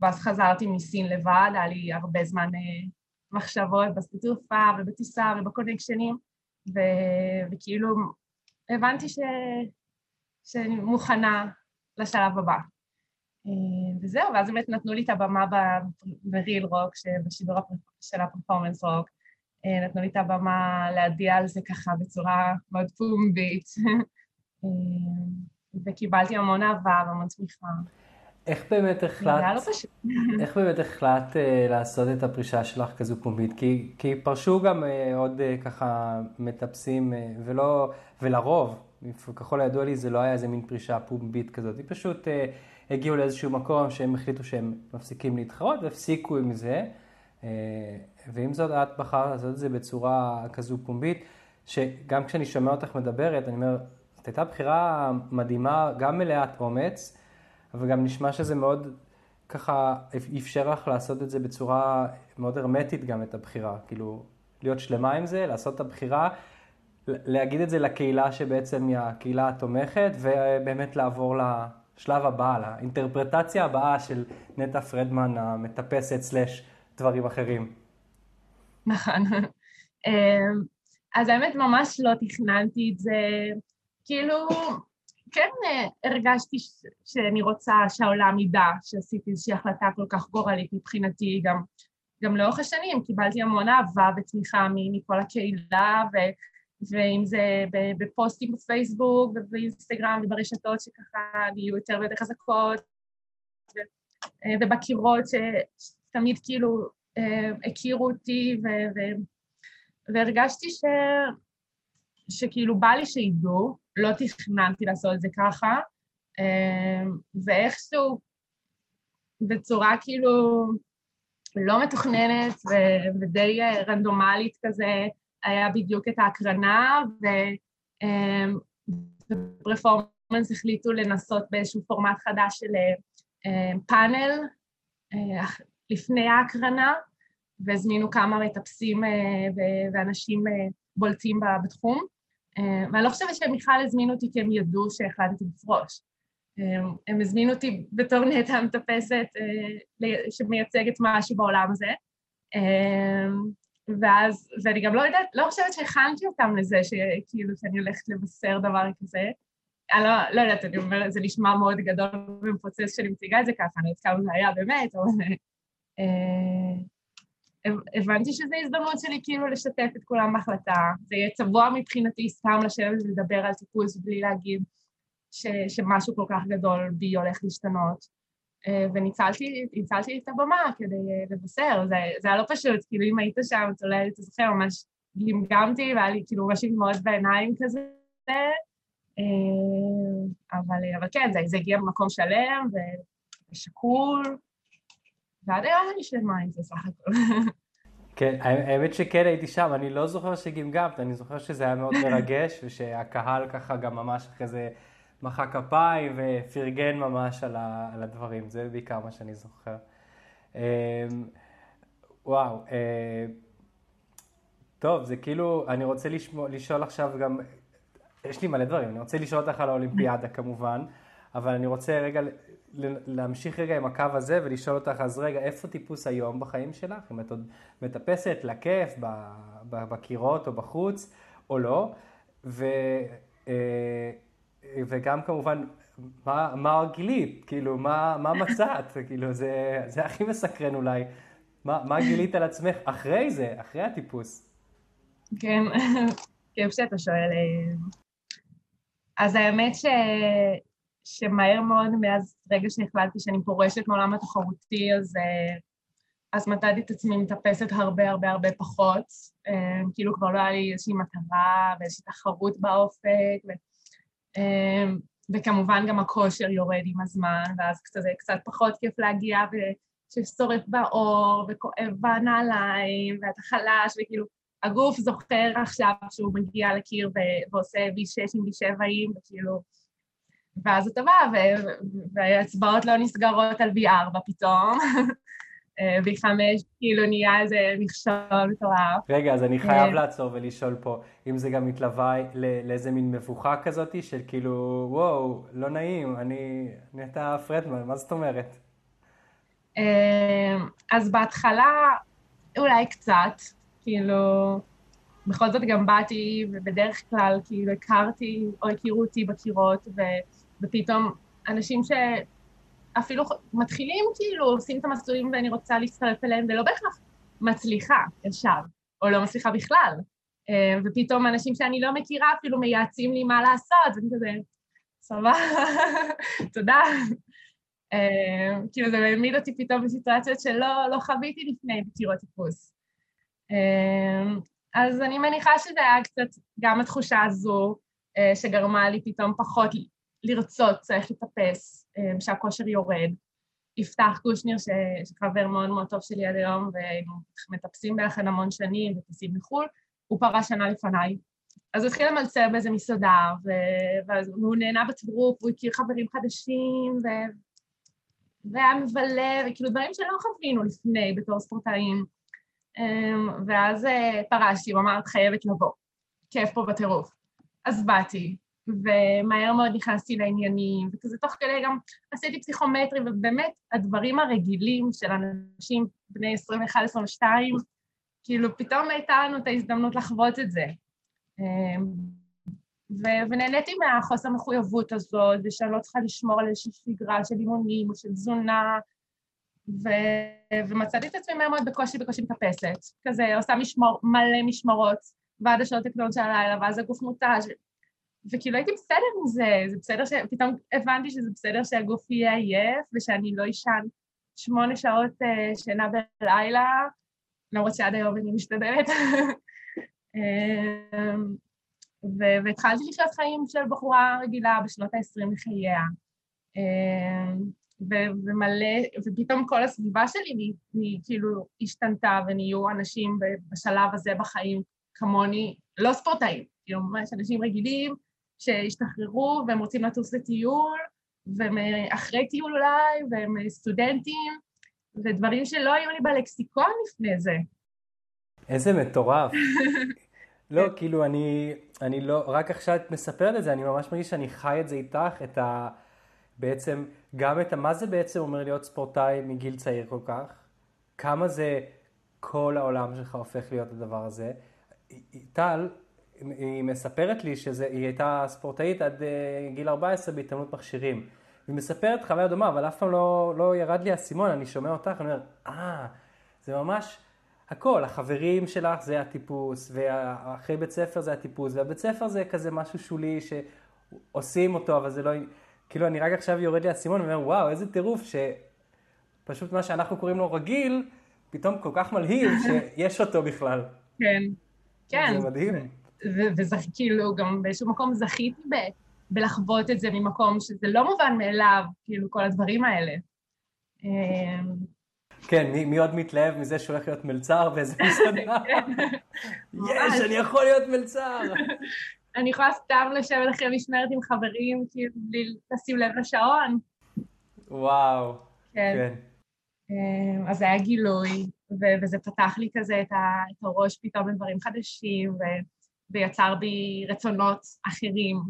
ואז חזרתי מסין לבד, היה לי הרבה זמן אה, מחשבות בשדה תעופה ובטיסה ובקונקשנים, ו... וכאילו הבנתי ש... שאני מוכנה לשלב הבא. אה, וזהו, ואז באמת נתנו לי את הבמה בריל רוק, בשידור של הפרפורמנס רוק, אה, נתנו לי את הבמה להדיע על זה ככה בצורה מאוד פומבית, אה, וקיבלתי המון אהבה והמון תמיכה. איך באמת החלטת, לא איך באמת החלטת uh, לעשות את הפרישה שלך כזו פומבית? כי, כי פרשו גם uh, עוד uh, ככה מטפסים, uh, ולא, ולרוב, ככל הידוע לי, זה לא היה איזה מין פרישה פומבית כזאת. היא פשוט uh, הגיעו לאיזשהו מקום שהם החליטו שהם מפסיקים להתחרות והפסיקו עם זה. Uh, ועם זאת, את בחרת לעשות את זה בצורה כזו פומבית, שגם כשאני שומע אותך מדברת, אני אומר, זאת הייתה בחירה מדהימה, גם מלאת אומץ. אבל גם נשמע שזה מאוד ככה אפשר לך לעשות את זה בצורה מאוד הרמטית גם את הבחירה, כאילו להיות שלמה עם זה, לעשות את הבחירה, להגיד את זה לקהילה שבעצם היא הקהילה התומכת, ובאמת לעבור לשלב הבא, לאינטרפרטציה הבאה של נטע פרדמן המטפסת סלאש דברים אחרים. נכון. אמ, אז האמת ממש לא תכננתי את זה, כאילו, כן אה, הרגשתי ש, שאני רוצה שהעולם ידע שעשיתי איזושהי החלטה כל כך גורלית מבחינתי, גם, גם לאורך השנים קיבלתי המון אהבה ותמיכה מכל הקהילה, ו, ואם זה בפוסטים בפייסבוק ובאינסטגרם וברשתות שככה נהיו יותר ויותר חזקות, ו, אה, ובקירות שתמיד כאילו הכירו אותי, ו, ו, והרגשתי ש... שכאילו בא לי שידעו, לא תכננתי לעשות את זה ככה, אמ, ואיכשהו בצורה כאילו לא מתוכננת ודי אה, רנדומלית כזה, היה בדיוק את ההקרנה, ובפרפורמנס אמ, החליטו לנסות באיזשהו פורמט חדש של אה, פאנל אה, לפני ההקרנה, והזמינו כמה מטפסים ואנשים בולטים בתחום. אה, ואני לא חושבת בכלל הזמינו אותי כי הם ידעו שהחלטתי לפרוש. אה, הם הזמינו אותי בתור נטע המטפסת אה, שמייצגת משהו בעולם הזה. ואז, ואני גם לא יודעת, לא חושבת שהכנתי אותם לזה, שכאילו שאני הולכת לבשר דבר כזה. אני לא, לא יודעת, אני אומרת, זה נשמע מאוד גדול ומפוצץ שאני מציגה את זה ככה, אני יודעת כמה זה היה באמת, אבל... הבנתי שזו הזדמנות שלי כאילו לשתף את כולם בהחלטה. זה יהיה צבוע מבחינתי סתם לשבת ולדבר על טיפוס בלי להגיד ש, שמשהו כל כך גדול בי הולך להשתנות. אה, וניצלתי את הבמה כדי אה, לבשר, זה, זה היה לא פשוט, כאילו אם היית שם, אתה אולי אתה זוכר, ממש גמגמתי והיה לי כאילו ממש מאוד בעיניים כזה, אה, אבל, אבל כן, זה, זה הגיע במקום שלם ושקול, ועד היום אני שלמה עם זה סך הכל. כן, האמת שכן הייתי שם, אני לא זוכר שגמגמת, אני זוכר שזה היה מאוד מרגש, ושהקהל ככה גם ממש אחרי זה מחא כפיים ופרגן ממש על, ה, על הדברים, זה בעיקר מה שאני זוכר. אמ, וואו, אה, טוב, זה כאילו, אני רוצה לשמוע, לשאול עכשיו גם, יש לי מלא דברים, אני רוצה לשאול אותך על האולימפיאדה כמובן, אבל אני רוצה רגע להמשיך רגע עם הקו הזה ולשאול אותך, אז רגע, איפה טיפוס היום בחיים שלך? אם את עוד מטפסת לכיף בקירות או בחוץ, או לא? ו, אה, וגם כמובן, מה, מה גילית? כאילו, מה, מה מצאת? כאילו, זה, זה הכי מסקרן אולי. מה, מה גילית על עצמך אחרי זה, אחרי הטיפוס? כן, כיף שאתה שואל. אה, אז האמת ש... שמהר מאוד, מאז רגע שהחלטתי שאני פורשת מעולם התחרותי, אז, אה, אז מדדתי את עצמי מטפסת הרבה הרבה הרבה פחות. אה, כאילו כבר לא היה לי איזושהי מטרה ואיזושהי תחרות באופק, ו, אה, וכמובן גם הכושר יורד עם הזמן, ואז קצת, קצת פחות כיף להגיע וששורף בעור וכואב בנעליים, ואתה חלש, וכאילו הגוף זוכר עכשיו שהוא מגיע לקיר ועושה V6 עם V7ים, וכאילו ואז אתה בא, והאצבעות לא נסגרות על V4 פתאום. V5 כאילו נהיה איזה מכשול מטורף. רגע, אז אני חייב לעצור ולשאול פה, אם זה גם מתלווה לאיזה מין מבוכה כזאת, של כאילו, וואו, לא נעים, אני נטע פרדמן, מה זאת אומרת? אז בהתחלה, אולי קצת, כאילו, בכל זאת גם באתי, ובדרך כלל כאילו הכרתי, או הכירו אותי בקירות, ו... ופתאום אנשים שאפילו מתחילים כאילו, עושים את המסלולים ואני רוצה להצטרף אליהם, ולא בהכרח מצליחה ישר, או לא מצליחה בכלל. אה, ופתאום אנשים שאני לא מכירה אפילו מייעצים לי מה לעשות, ואני כזה, סבבה, תודה. אה, כאילו זה העמיד אותי פתאום בסיטואציות שלא לא חוויתי לפני בקירות טיפוס. אה, אז אני מניחה שזה היה קצת גם התחושה הזו שגרמה לי פתאום פחות לרצות צריך לטפס, אה, שהכושר יורד. יפתח קושניר, שחבר מאוד מאוד טוב שלי עד היום, והיינו מטפסים ביחד המון שנים וטסים מחו"ל, הוא פרש שנה לפניי. אז הוא התחיל למלצר באיזה מסעדה, והוא נהנה בטירוף, הוא הכיר חברים חדשים, ו... והיה מבלה, וכאילו דברים שלא חווינו לפני בתור ספורטאים. אמ, ואז אה, פרשתי, הוא אמר, את חייבת לבוא, כיף פה בטירוף. אז באתי, ומהר מאוד נכנסתי לעניינים, וכזה תוך כדי גם עשיתי פסיכומטרי, ובאמת הדברים הרגילים של אנשים בני 21-22, כאילו פתאום הייתה לנו את ההזדמנות לחוות את זה. ו- ונהניתי מהחוסר מחויבות הזאת, ושאני לא צריכה לשמור על איזושהי שגרה של אימונים או של תזונה, ו- ומצאתי את עצמי מהר מאוד בקושי בקושי מטפסת. כזה עושה משמור, מלא משמרות, ועד השעות הקטנות של הלילה, ואז הגוף מותש, וכאילו הייתי בסדר עם זה, זה בסדר ש... פתאום הבנתי שזה בסדר שהגוף יהיה עייף, ושאני לא אשן שמונה שעות uh, שינה בלילה, למרות שעד היום אני משתדלת. אמ, ו- והתחלתי לחיות חיים של בחורה רגילה בשנות ה-20 לחייה. אמ, ו- ומלא, ופתאום כל הסביבה שלי היא כאילו השתנתה ונהיו אנשים בשלב הזה בחיים כמוני, לא ספורטאים, כאילו ממש אנשים רגילים שהשתחררו והם רוצים לטוס לטיול, והם אחרי טיול אולי, והם סטודנטים, ודברים שלא היו לי בלקסיקון לפני זה. איזה מטורף. לא, כאילו, אני, אני לא, רק עכשיו את מספרת את זה, אני ממש מרגיש שאני חי את זה איתך, את ה... בעצם, גם את ה... מה זה בעצם אומר להיות ספורטאי מגיל צעיר כל כך? כמה זה כל העולם שלך הופך להיות הדבר הזה? טל, היא מספרת לי שהיא הייתה ספורטאית עד אה, גיל 14 בהתאמנות מכשירים. היא מספרת חוויה דומה, אבל אף פעם לא, לא ירד לי האסימון, אני שומע אותך, אני אומר, אה, זה ממש הכל, החברים שלך זה הטיפוס, ואחרי בית ספר זה הטיפוס, והבית ספר זה כזה משהו שולי שעושים אותו, אבל זה לא... כאילו, אני רק עכשיו יורד לי האסימון ואומר, וואו, איזה טירוף, שפשוט מה שאנחנו קוראים לו רגיל, פתאום כל כך מלהיב שיש אותו בכלל. כן, כן. זה מדהים. וזה כאילו, גם באיזשהו מקום זכיתי ב... בלחוות את זה ממקום שזה לא מובן מאליו, כאילו, כל הדברים האלה. אמ, כן, מי, מי עוד מתלהב מזה שהולך להיות מלצר באיזה מסעדה? יש, אני יכול להיות מלצר! אני יכולה סתם לשבת אחרי משמרת עם חברים, כאילו, בלי לשים לב לשעון. וואו, כן. כן. אמ, אז זה היה גילוי, וזה פתח לי כזה את, הראש פתאום לדברים חדשים, ויצר בי רצונות אחרים.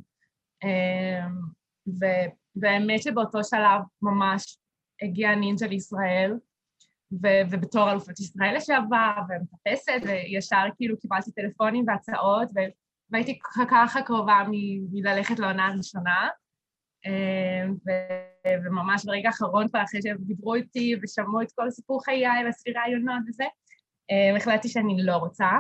אמ, והאמת שבאותו שלב ממש הגיע נינג'ה לישראל, ו- ובתור אלופת ישראל לשעבר, ומטפסת, וישר כאילו קיבלתי טלפונים והצעות, ו- והייתי ככה קרובה מ- מללכת לעונה הראשונה. אמ, ו- וממש ברגע האחרון כבר אחרי שהם דיברו איתי ושמעו את כל סיפור חיי ועשי רעיונות וזה, אמ, החלטתי שאני לא רוצה,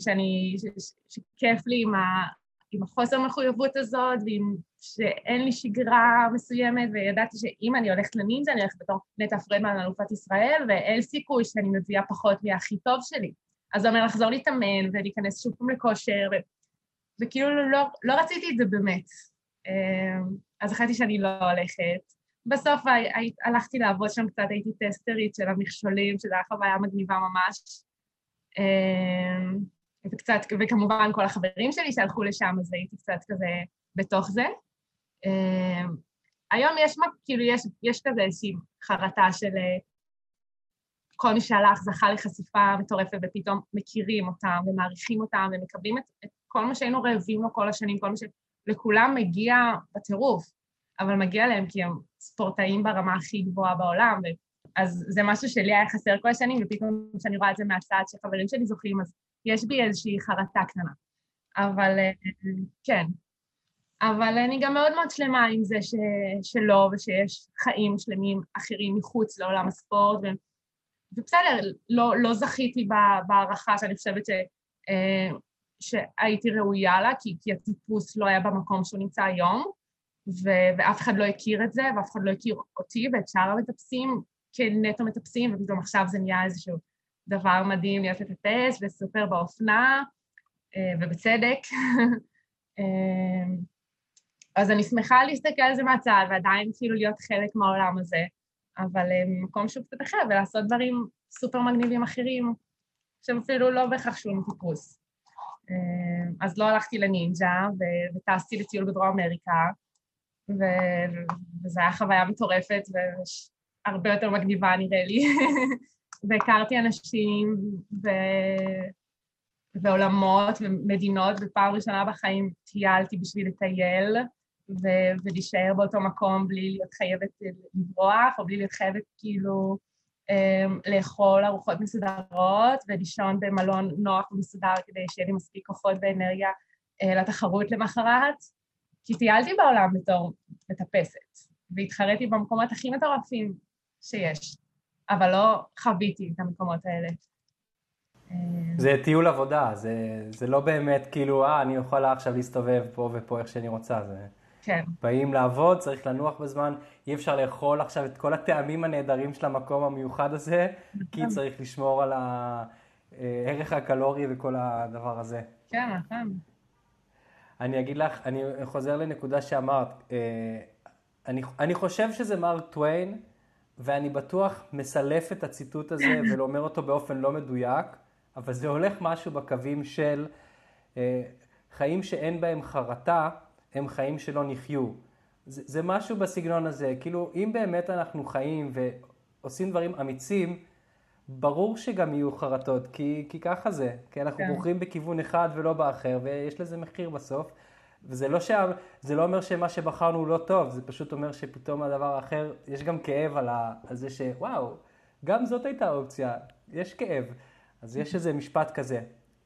שאני, ש- שכיף לי עם, ה- עם החוסר מחויבות הזאת, ועם שאין לי שגרה מסוימת, וידעתי שאם אני הולכת לנינג'ה, אני הולכת בתור נטע פרדמן אלופת ישראל, ואין סיכוי שאני מביאה פחות מהכי טוב שלי. אז זה אומר לחזור להתאמן ולהיכנס שוב פעם לכושר, ו... וכאילו לא, לא רציתי את זה באמת. אמ, אז החלטתי שאני לא הולכת. בסוף הלכתי לעבוד שם קצת, הייתי טסטרית של המכשולים, שזו הייתה חוויה מגניבה ממש. אמ, וקצת, וכמובן כל החברים שלי שהלכו לשם, אז הייתי קצת כזה בתוך זה. אמ, היום יש, כאילו, יש, יש כזה איזושהי חרטה של אה, כל מי שהלך זכה לחשיפה מטורפת ופתאום מכירים אותם ומעריכים אותם ומקבלים את, את כל מה שהיינו רעבים לו כל השנים, כל מה שלכולם מגיע בטירוף, אבל מגיע להם כי הם ספורטאים ברמה הכי גבוהה בעולם, אז זה משהו שלי היה חסר כל השנים, ופתאום כשאני רואה את זה מהצד שחברים שלי זוכים, אז יש בי איזושהי חרטה קטנה. אבל אה, כן, אבל אני גם מאוד מאוד שלמה עם זה ש... שלא, ושיש חיים שלמים אחרים מחוץ לעולם הספורט, ו... ובסדר, לא, לא זכיתי בהערכה שאני חושבת ש... אה, שהייתי ראויה לה, כי, כי הטיפוס לא היה במקום שהוא נמצא היום, ו... ואף אחד לא הכיר את זה, ואף אחד לא הכיר אותי ואת שאר המטפסים כנטו מטפסים, ופתאום עכשיו זה נהיה איזשהו דבר מדהים להיות לטפס וסופר באופנה, אה, ובצדק. אה, אז אני שמחה להסתכל על זה מהצד, ועדיין כאילו להיות חלק מהעולם הזה, אבל אה, ממקום שהוא קצת אחר, ולעשות דברים סופר מגניבים אחרים, שהם אפילו לא בהכרח שום טיפוס. אז לא הלכתי לנינג'ה, וטסתי לטיול בדרום אמריקה, וזו הייתה חוויה מטורפת, והרבה יותר מגניבה נראה לי. והכרתי אנשים ו... ועולמות ומדינות, ופעם ראשונה בחיים טיילתי בשביל לטייל ו... ולהישאר באותו מקום בלי להיות חייבת לברוח, או בלי להיות חייבת כאילו לאכול ארוחות מסודרות ולישון במלון נוח ומסודר כדי שיהיה לי מספיק כוחות ואנרגיה לתחרות למחרת, כי טיילתי בעולם בתור מטפסת, והתחרתי במקומות הכי מטורפים שיש, אבל לא חוויתי את המקומות האלה. זה טיול עבודה, זה, זה לא באמת כאילו, אה, אני יכולה עכשיו להסתובב פה ופה איך שאני רוצה, זה... כן. באים לעבוד, צריך לנוח בזמן, אי אפשר לאכול עכשיו את כל הטעמים הנהדרים של המקום המיוחד הזה, כי נכון. צריך לשמור על הערך הקלורי וכל הדבר הזה. כן, נכון. אני אגיד לך, אני חוזר לנקודה שאמרת, אה, אני, אני חושב שזה מרק טוויין, ואני בטוח מסלף את הציטוט הזה ולומר אותו באופן לא מדויק, אבל זה הולך משהו בקווים של אה, חיים שאין בהם חרטה, הם חיים שלא נחיה. זה, זה משהו בסגנון הזה, כאילו אם באמת אנחנו חיים ועושים דברים אמיצים, ברור שגם יהיו חרטות, כי, כי ככה זה, כי אנחנו כן. בוחרים בכיוון אחד ולא באחר, ויש לזה מחיר בסוף. וזה לא, שה, זה לא אומר שמה שבחרנו הוא לא טוב, זה פשוט אומר שפתאום הדבר האחר, יש גם כאב על, ה, על זה שוואו, גם זאת הייתה אופציה, יש כאב. אז יש איזה משפט כזה,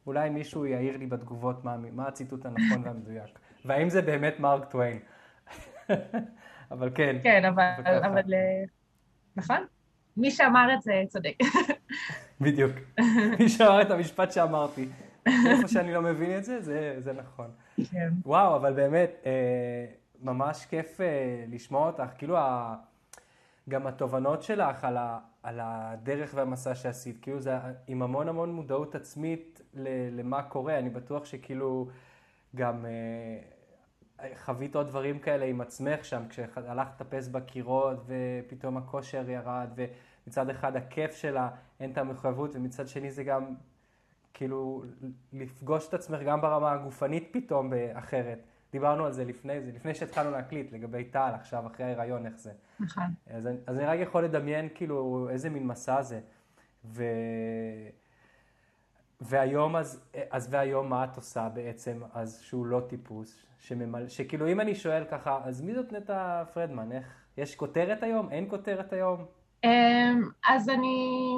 אולי מישהו יעיר לי בתגובות מה, מה הציטוט הנכון והמדויק. והאם זה באמת מרק טוויין? אבל כן. כן, אבל, אבל אה, נכון. מי שאמר את זה צודק. בדיוק. מי שאמר את המשפט שאמרתי. איפה שאני לא מבין את זה, זה, זה נכון. כן. וואו, אבל באמת, אה, ממש כיף אה, לשמוע אותך. כאילו, ה, גם התובנות שלך על, ה, על הדרך והמסע שעשית, כאילו זה עם המון המון מודעות עצמית למה קורה. אני בטוח שכאילו גם אה, חווית עוד דברים כאלה עם עצמך שם, כשהלכת לטפס בקירות ופתאום הכושר ירד, ומצד אחד הכיף שלה, אין את המחויבות, ומצד שני זה גם כאילו לפגוש את עצמך גם ברמה הגופנית פתאום אחרת. דיברנו על זה לפני זה, לפני שהתחלנו להקליט, לגבי טל עכשיו, אחרי ההיריון, איך זה. נכון. אז, אז אני רק יכול לדמיין כאילו איזה מין מסע זה. ו... והיום, אז, אז והיום מה את עושה בעצם, אז שהוא לא טיפוס, שממל... שכאילו אם אני שואל ככה, אז מי זאת נטע פרדמן? איך, יש כותרת היום? אין כותרת היום? אמ, אז אני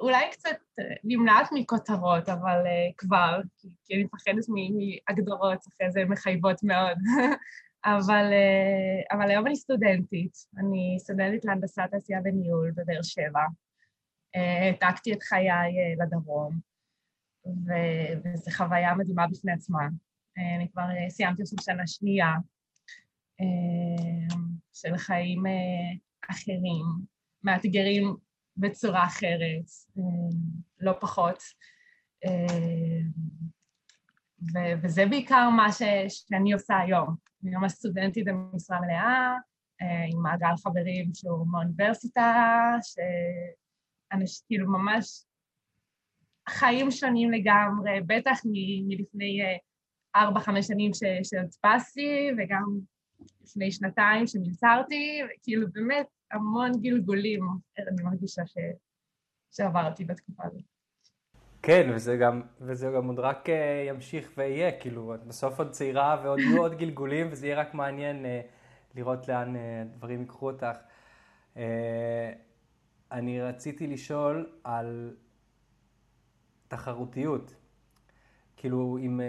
אולי קצת נמנעת מכותרות, אבל uh, כבר, כי, כי אני מפחדת מהגדרות אחרי זה מחייבות מאוד. אבל, uh, אבל היום אני סטודנטית, אני סטודנטית להנדסת תעשייה וניהול בבאר שבע. אה, העתקתי uh, את חיי uh, לדרום, ו- וזו חוויה מדהימה בפני עצמה. Uh, אני כבר uh, סיימתי עכשיו שנה שנייה uh, של חיים uh, אחרים, מאתגרים בצורה אחרת, אה, לא פחות. אה, ו- וזה בעיקר מה ש- שאני עושה היום. אני ממש סטודנטית במשרה מלאה, אה, עם מעגל חברים שהוא מהאוניברסיטה, שאנשים כאילו ממש חיים שונים לגמרי, בטח מ- מלפני ארבע-חמש שנים שהדפסתי, וגם לפני שנתיים שמלצרתי, וכאילו באמת המון גלגולים, אני מרגישה ש... שעברתי בתקופה הזאת. כן, וזה גם, וזה גם עוד רק אה, ימשיך ויהיה, כאילו, את בסוף עוד צעירה ועוד יהיו עוד גלגולים, וזה יהיה רק מעניין אה, לראות לאן אה, דברים ייקחו אותך. אני רציתי לשאול על תחרותיות. כאילו, אם,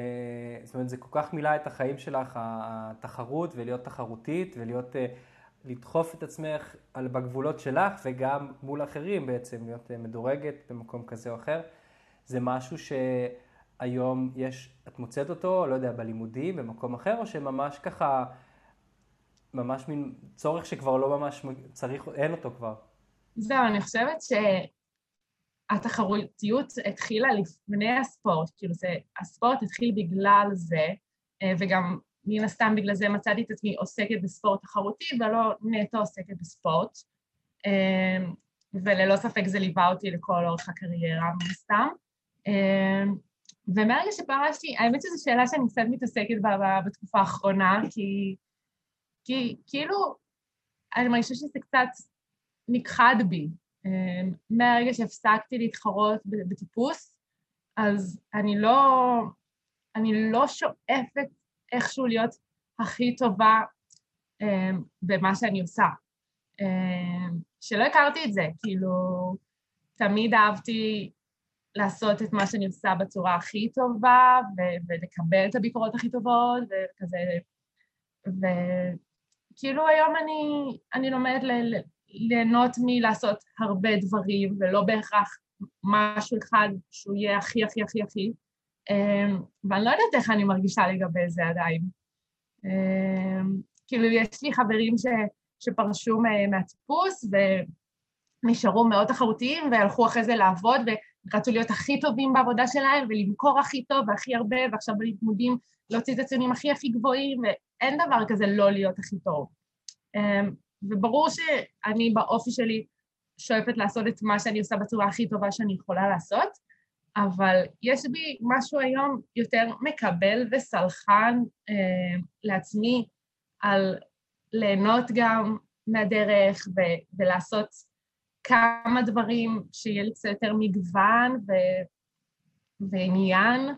זאת אומרת, זה כל כך מילא את החיים שלך, התחרות, ולהיות תחרותית, ולהיות לדחוף את עצמך על, בגבולות שלך וגם מול אחרים בעצם, להיות אה, מדורגת במקום כזה או אחר. זה משהו שהיום יש, את מוצאת אותו, לא יודע, בלימודים, במקום אחר, או שממש ככה, ממש מין צורך שכבר לא ממש צריך, אין אותו כבר. זהו, אני חושבת שהתחרותיות התחילה לפני הספורט, כאילו זה, הספורט התחיל בגלל זה, אה, וגם מן הסתם בגלל זה מצאתי את עצמי עוסקת בספורט תחרותי ולא נטו עוסקת בספורט. אמ, וללא ספק זה ליווה אותי לכל אורך הקריירה מן הסתם. אמ, ומהרגע שפרשתי, האמת שזו שאלה שאני קצת מתעסקת בה בתקופה האחרונה, כי, כי כאילו, אני מרגישה שזה קצת נכחד בי. אמ, מהרגע שהפסקתי להתחרות בטיפוס, אז אני לא, אני לא שואפת איכשהו להיות הכי טובה um, במה שאני עושה. Um, שלא הכרתי את זה, כאילו, תמיד אהבתי לעשות את מה שאני עושה בצורה הכי טובה, ו- ולקבל את הביקורות הכי טובות, וכזה... וכאילו היום אני, אני לומדת ל- ליהנות מלעשות הרבה דברים, ולא בהכרח משהו אחד שהוא יהיה הכי הכי הכי הכי, ואני לא יודעת איך אני מרגישה לגבי זה עדיין. אמ, כאילו, יש לי חברים ש, שפרשו מהטיפוס ונשארו מאוד תחרותיים והלכו אחרי זה לעבוד ורצו להיות הכי טובים בעבודה שלהם ולמכור הכי טוב והכי הרבה, ועכשיו בלימודים להוציא את הציונים הכי הכי גבוהים, ואין דבר כזה לא להיות הכי טוב. אמ, וברור שאני באופי שלי שואפת לעשות את מה שאני עושה בצורה הכי טובה שאני יכולה לעשות, אבל יש בי משהו היום יותר מקבל וסלחן אה, לעצמי על ליהנות גם מהדרך ו- ולעשות כמה דברים שיהיה לי קצת יותר מגוון ו- ועניין,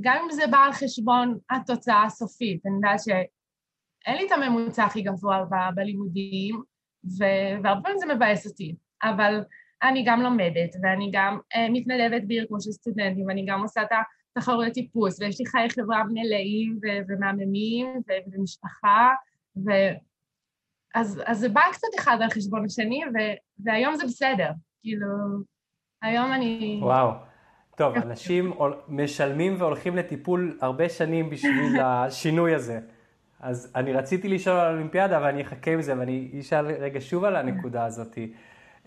גם אם זה בא על חשבון התוצאה הסופית. אני יודעת שאין לי את הממוצע הכי גבוה ב- בלימודים, ו- והרבה פעמים זה מבאס אותי, אבל אני גם לומדת, ואני גם uh, מתנדבת בארגון של סטודנטים, ואני גם עושה את התחרויות טיפוס, ויש לי חיי חברה מלאים ו- ומהממים, ו- ומשפחה, ו... אז, אז זה בא קצת אחד על חשבון השני, ו- והיום זה בסדר. כאילו, היום אני... וואו. טוב, אנשים משלמים והולכים לטיפול הרבה שנים בשביל השינוי הזה. אז אני רציתי לשאול על האולימפיאדה, אבל אני אחכה עם זה, ואני אשאל רגע שוב על הנקודה הזאת.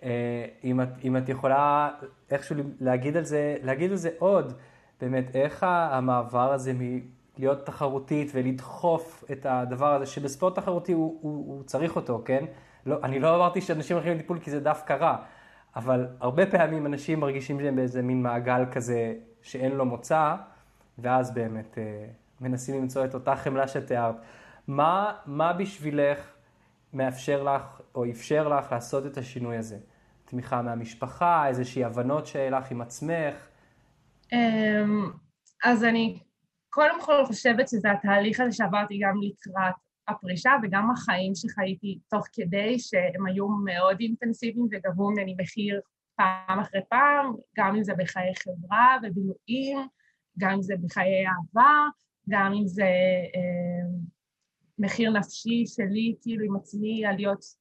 אה, אם את, אם את יכולה איכשהו להגיד על זה, להגיד על זה עוד, באמת, איך המעבר הזה מלהיות תחרותית ולדחוף את הדבר הזה, שבספורט תחרותי הוא, הוא, הוא צריך אותו, כן? לא, אני לא אמרתי שאנשים הולכים לטיפול כי זה דווקא רע, אבל הרבה פעמים אנשים מרגישים שהם באיזה מין מעגל כזה שאין לו מוצא, ואז באמת אה, מנסים למצוא את אותה חמלה שתיארת. מה, מה בשבילך מאפשר לך, או אפשר לך לעשות את השינוי הזה? תמיכה מהמשפחה, איזושהי הבנות שלך עם עצמך? אמ, אז אני קודם כל חושבת שזה התהליך הזה שעברתי גם לקראת הפרישה וגם החיים שחייתי תוך כדי, שהם היו מאוד אינטנסיביים וגבו ממני מחיר פעם אחרי פעם, גם אם זה בחיי חברה ובילויים, גם אם זה בחיי אהבה, גם אם זה אה, מחיר נפשי שלי, כאילו עם עצמי, על להיות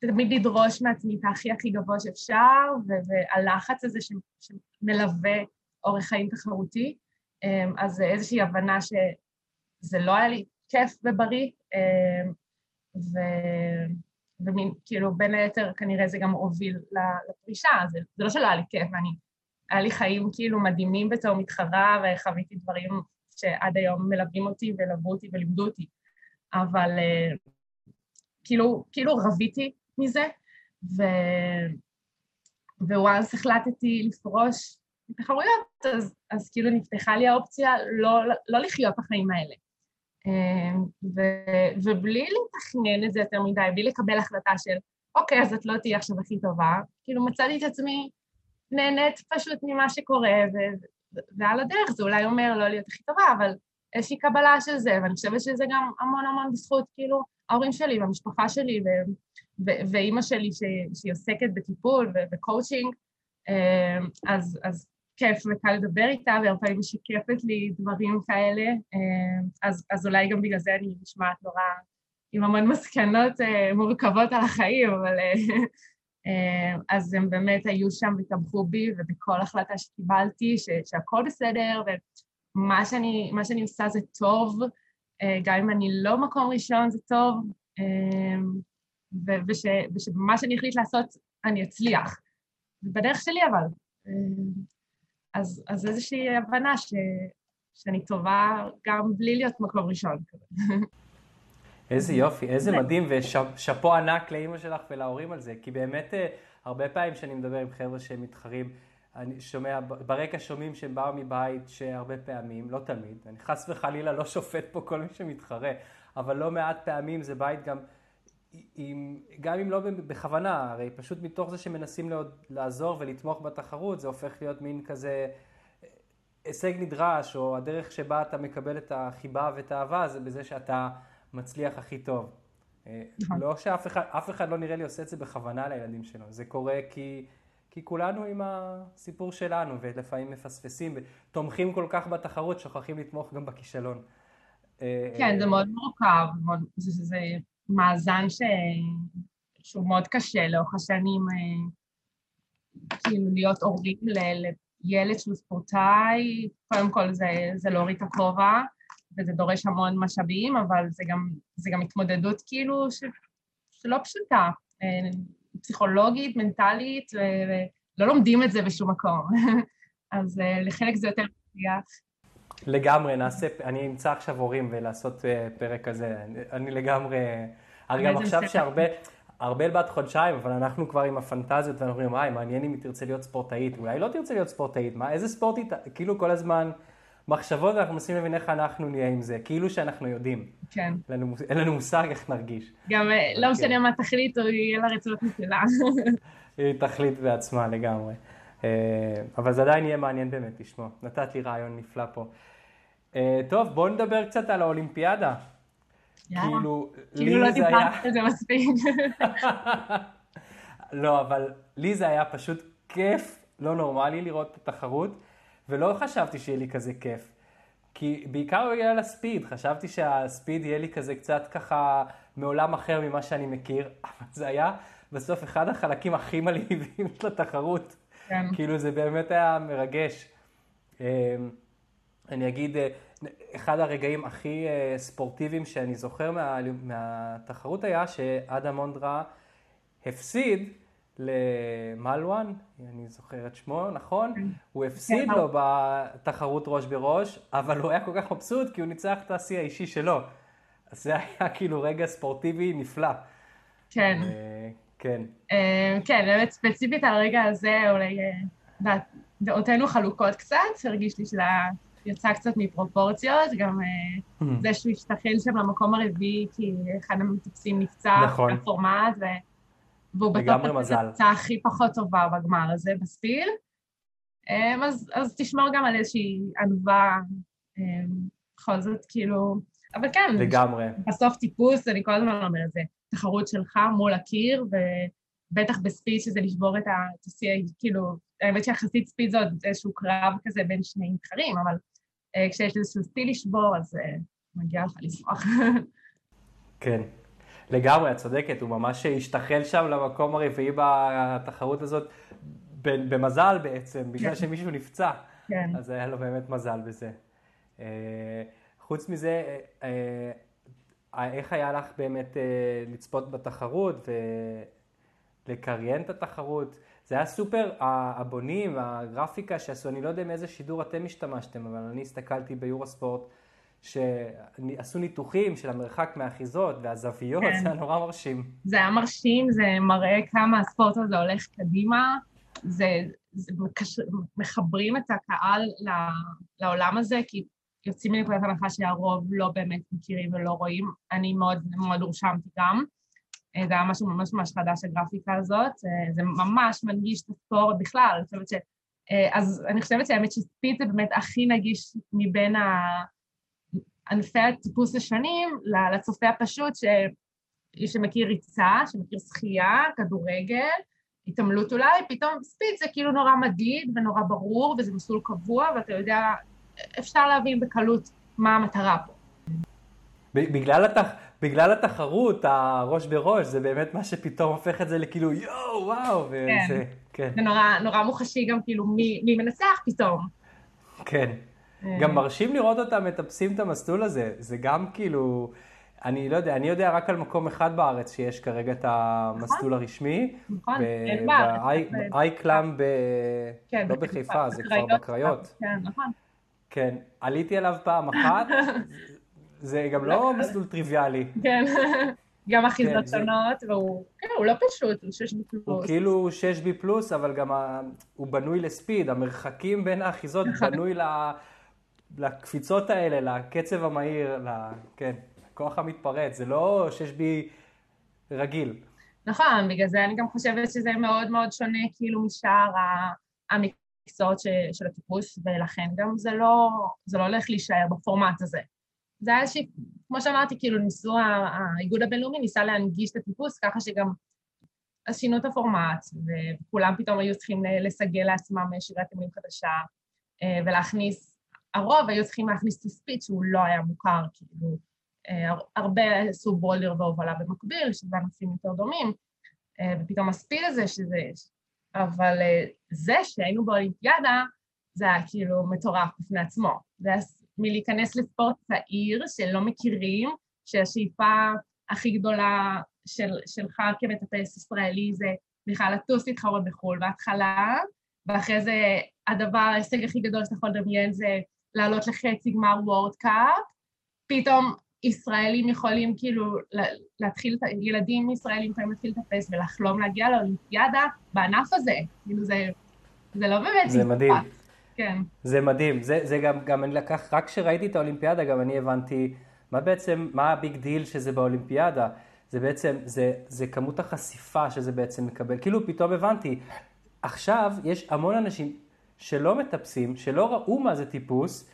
תמיד לדרוש מעצמי את הכי הכי גבוה שאפשר, והלחץ הזה שמלווה אורח חיים תחרותי, אמ, אז זה איזושהי הבנה שזה לא היה לי כיף ובריא, אמ, ו... ומין, כאילו, בין היתר כנראה זה גם הוביל לפרישה, זה, זה לא שלא היה לי כיף, ואני, היה לי חיים כאילו מדהימים בתור מתחרה, וחוויתי דברים שעד היום מלווים אותי ולוו אותי ולימדו אותי, אבל אה, כאילו, כאילו רביתי מזה, ו... וואנס החלטתי לפרוש מתחרויות, אז, אז כאילו נפתחה לי האופציה לא, לא לחיות את החיים האלה. אמ, ו, ובלי לתכנן את זה יותר מדי, בלי לקבל החלטה של, אוקיי, אז את לא תהיי עכשיו הכי טובה, כאילו מצאתי את עצמי נהנית פשוט ממה שקורה, ו, ועל הדרך זה אולי אומר לא להיות הכי טובה, אבל איזושהי קבלה של זה, ואני חושבת שזה גם המון המון בזכות, כאילו, ההורים שלי והמשפחה שלי ואימא שלי ש, שהיא עוסקת בטיפול וקואוצ'ינג, אמ, אז, אז כיף וקל לדבר איתה, והרבה פעמים משקפת לי דברים כאלה, אמ, אז, אז אולי גם בגלל זה אני נשמעת נורא עם המון מסקנות אה, מורכבות על החיים, אבל... אה, אז הם באמת היו שם ותמכו בי ובכל החלטה שקיבלתי, ש, שהכל בסדר, ומה שאני, שאני עושה זה טוב, אה, גם אם אני לא מקום ראשון זה טוב, אמ, וש, ושבמה שאני אחליט לעשות אני אצליח. בדרך שלי אבל. אמ, אז, אז איזושהי הבנה ש, שאני טובה גם בלי להיות מקום ראשון. איזה יופי, איזה מדהים, ושאפו ענק לאימא שלך ולהורים על זה, כי באמת אה, הרבה פעמים כשאני מדבר עם חבר'ה שהם מתחרים, אני שומע, ברקע שומעים שהם באו מבית שהרבה פעמים, לא תמיד, אני חס וחלילה לא שופט פה כל מי שמתחרה, אבל לא מעט פעמים זה בית גם, עם, גם אם לא בכוונה, הרי פשוט מתוך זה שמנסים לעוד, לעזור ולתמוך בתחרות, זה הופך להיות מין כזה אה, הישג נדרש, או הדרך שבה אתה מקבל את החיבה ואת האהבה, זה בזה שאתה מצליח הכי טוב. נכון. לא שאף אחד, אף אחד לא נראה לי עושה את זה בכוונה לילדים שלו, זה קורה כי, כי כולנו עם הסיפור שלנו, ולפעמים מפספסים, ותומכים כל כך בתחרות, שוכחים לתמוך גם בכישלון. כן, זה מאוד מורכב, זה, זה מאזן ש... שהוא מאוד קשה לאורך השנים, כאילו להיות הורים לילד שהוא ספורטאי, קודם כל זה, זה להוריד את הכובע, וזה דורש המון משאבים, אבל זה גם, זה גם התמודדות כאילו ש, שלא פשוטה, אה, פסיכולוגית, מנטלית, ולא לומדים את זה בשום מקום. אז אה, לחלק זה יותר מצליח. לגמרי, נעשה, אני אמצא עכשיו הורים ולעשות אה, פרק כזה, אני לגמרי, הרי גם עכשיו שהרבה, ארבל בת חודשיים, אבל אנחנו כבר עם הפנטזיות, ואנחנו אומרים, וואי, מעניין אם היא תרצה להיות ספורטאית, אולי לא תרצה להיות ספורטאית, מה, איזה ספורט היא, כאילו כל הזמן מחשבות, ואנחנו מנסים להבין איך אנחנו נהיה עם זה, כאילו שאנחנו יודעים. כן. אין לנו, אין לנו מושג איך נרגיש. גם אה, לא משנה כן. מה תחליט, או יהיה לה רצונות משלה. היא תחליט בעצמה לגמרי. אה, אבל זה עדיין יהיה מעניין באמת לשמוע. נתת לי רעיון נפלא פה. אה, טוב, בואו נדבר קצת על האולימפיאדה. כאילו, כאילו לא דיברת על זה מספיק. לא, אבל לי זה היה פשוט כיף לא נורמלי לראות את התחרות, ולא חשבתי שיהיה לי כזה כיף. כי בעיקר בגלל הספיד, חשבתי שהספיד יהיה לי כזה קצת ככה מעולם אחר ממה שאני מכיר, אבל זה היה בסוף אחד החלקים הכי מלהיבים של התחרות. כן. כאילו זה באמת היה מרגש. אמ, אני אגיד, אה, אחד הרגעים הכי אה, ספורטיביים שאני זוכר מה, מהתחרות היה שאדם מונדרה הפסיד למלואן, אני זוכר את שמו, נכון? כן. הוא הפסיד כן. לו בתחרות ראש בראש, אבל הוא היה כל כך מבסוט כי הוא ניצח את השיא האישי שלו. אז זה היה כאילו רגע ספורטיבי נפלא. כן. אה, כן. כן, באמת ספציפית על הרגע הזה, אולי דעותינו חלוקות קצת, הרגיש לי שזה יצא קצת מפרופורציות, גם mm. זה שהוא השתחל שם למקום הרביעי, כי אחד המטפסים נפצע, נכון. בפורמט. והוא בטוח הקבוצה הכי פחות טובה בגמר הזה, בספיל. אמ, אז, אז תשמור גם על איזושהי ענווה, אמ, בכל זאת, כאילו... אבל כן, לגמרי. בסוף טיפוס, אני כל הזמן אומרת, זה תחרות שלך מול הקיר, ובטח בספיד שזה לשבור את השיא, כאילו, האמת שיחסית ספיד זה עוד איזשהו קרב כזה בין שני מתחרים, אבל אה, כשיש איזשהו סטיל לשבור, אז אה, מגיע לך לשמוח. כן, לגמרי, את צודקת, הוא ממש השתחל שם למקום הרביעי בתחרות הזאת, במזל בעצם, בגלל כן. שמישהו נפצע. כן. אז היה לו באמת מזל בזה. אה, חוץ מזה, איך היה לך באמת לצפות בתחרות ולקריין את התחרות? זה היה סופר, הבונים, הגרפיקה שעשו, אני לא יודע עם איזה שידור אתם השתמשתם, אבל אני הסתכלתי ביורוספורט, שעשו ניתוחים של המרחק מהאחיזות והזוויות, כן. זה היה נורא מרשים. זה היה מרשים, זה מראה כמה הספורט הזה הולך קדימה, זה, זה מקשר, מחברים את הקהל לעולם הזה, כי יוצאים מנקודת הנחה שהרוב לא באמת מכירים ולא רואים. אני מאוד מאוד הורשמתי גם. אה, זה היה משהו ממש ממש חדש, הגרפיקה הזאת, אה, זה ממש מנגיש את הספורט בכלל, אני חושבת ש... אה, אז אני חושבת שהאמת שספיד זה באמת הכי נגיש מבין ענפי הטיפוס השונים לצופה הפשוט ש... שמכיר ריצה, שמכיר שחייה, כדורגל, התעמלות אולי, פתאום ספיד זה כאילו נורא מדיד ונורא ברור וזה מסלול קבוע ואתה יודע, אפשר להבין בקלות מה המטרה פה. בגלל, התח... בגלל התחרות, הראש בראש, זה באמת מה שפתאום הופך את זה לכאילו יואו, וואו, וזה, כן. זה נורא, נורא מוחשי גם כאילו מי, מי מנצח פתאום. כן. אה. גם מרשים לראות אותם מטפסים את המסלול הזה, זה גם כאילו, אני לא יודע, אני יודע רק על מקום אחד בארץ שיש כרגע את המסלול הרשמי. נכון, אין בארץ. אייקלאם, כן, לא בחיפה, זה כבר בקריות. כן, נכון. כן, עליתי עליו פעם אחת, זה גם לא מסלול טריוויאלי. כן, גם אחיזות שונות, והוא כן, לא פשוט, הוא 6B פלוס. הוא כאילו 6B פלוס, אבל גם הוא בנוי לספיד, המרחקים בין האחיזות נכון. בנוי לקפיצות האלה, לקצב המהיר, כן, הכוח המתפרץ, זה לא 6B רגיל. נכון, בגלל זה אני גם חושבת שזה מאוד מאוד שונה כאילו משאר המקצועות של הטיפוס, ולכן גם זה לא, זה לא הולך להישאר בפורמט הזה. זה היה איזושהי כמו שאמרתי, כאילו ניסו, האיגוד הבינלאומי ניסה להנגיש את הטיפוס ככה שגם אז שינו את הפורמט, וכולם פתאום היו צריכים לסגל לעצמם שירת אמונים חדשה, אה, ולהכניס, הרוב היו צריכים להכניס תספית שהוא לא היה מוכר, כאילו, אה, הרבה עשו בולדר והובלה במקביל, שזה ענפים יותר דומים, אה, ופתאום הספיד הזה שזה... אבל זה שהיינו באולימפיאדה, זה היה כאילו מטורף בפני עצמו. זה היה מלהיכנס לספורט צעיר שלא מכירים, שהשאיפה הכי גדולה של, שלך כמטפס ישראלי זה בכלל לטוס להתחרות בחו"ל בהתחלה, ואחרי זה הדבר, ההישג הכי גדול שאתה יכול לדמיין זה לעלות לחצי גמר World Cup, פתאום ישראלים יכולים כאילו להתחיל, ילדים ישראלים יכולים להתחיל לטפס ולחלום להגיע לאולימפיאדה בענף הזה, כאילו זה, זה לא באמת... זה מדהים. כן. זה מדהים, זה, זה גם, גם אני לקח, רק כשראיתי את האולימפיאדה גם אני הבנתי מה בעצם, מה ה big deal שזה באולימפיאדה. זה בעצם, זה, זה כמות החשיפה שזה בעצם מקבל. כאילו פתאום הבנתי, עכשיו יש המון אנשים שלא מטפסים, שלא ראו מה זה טיפוס,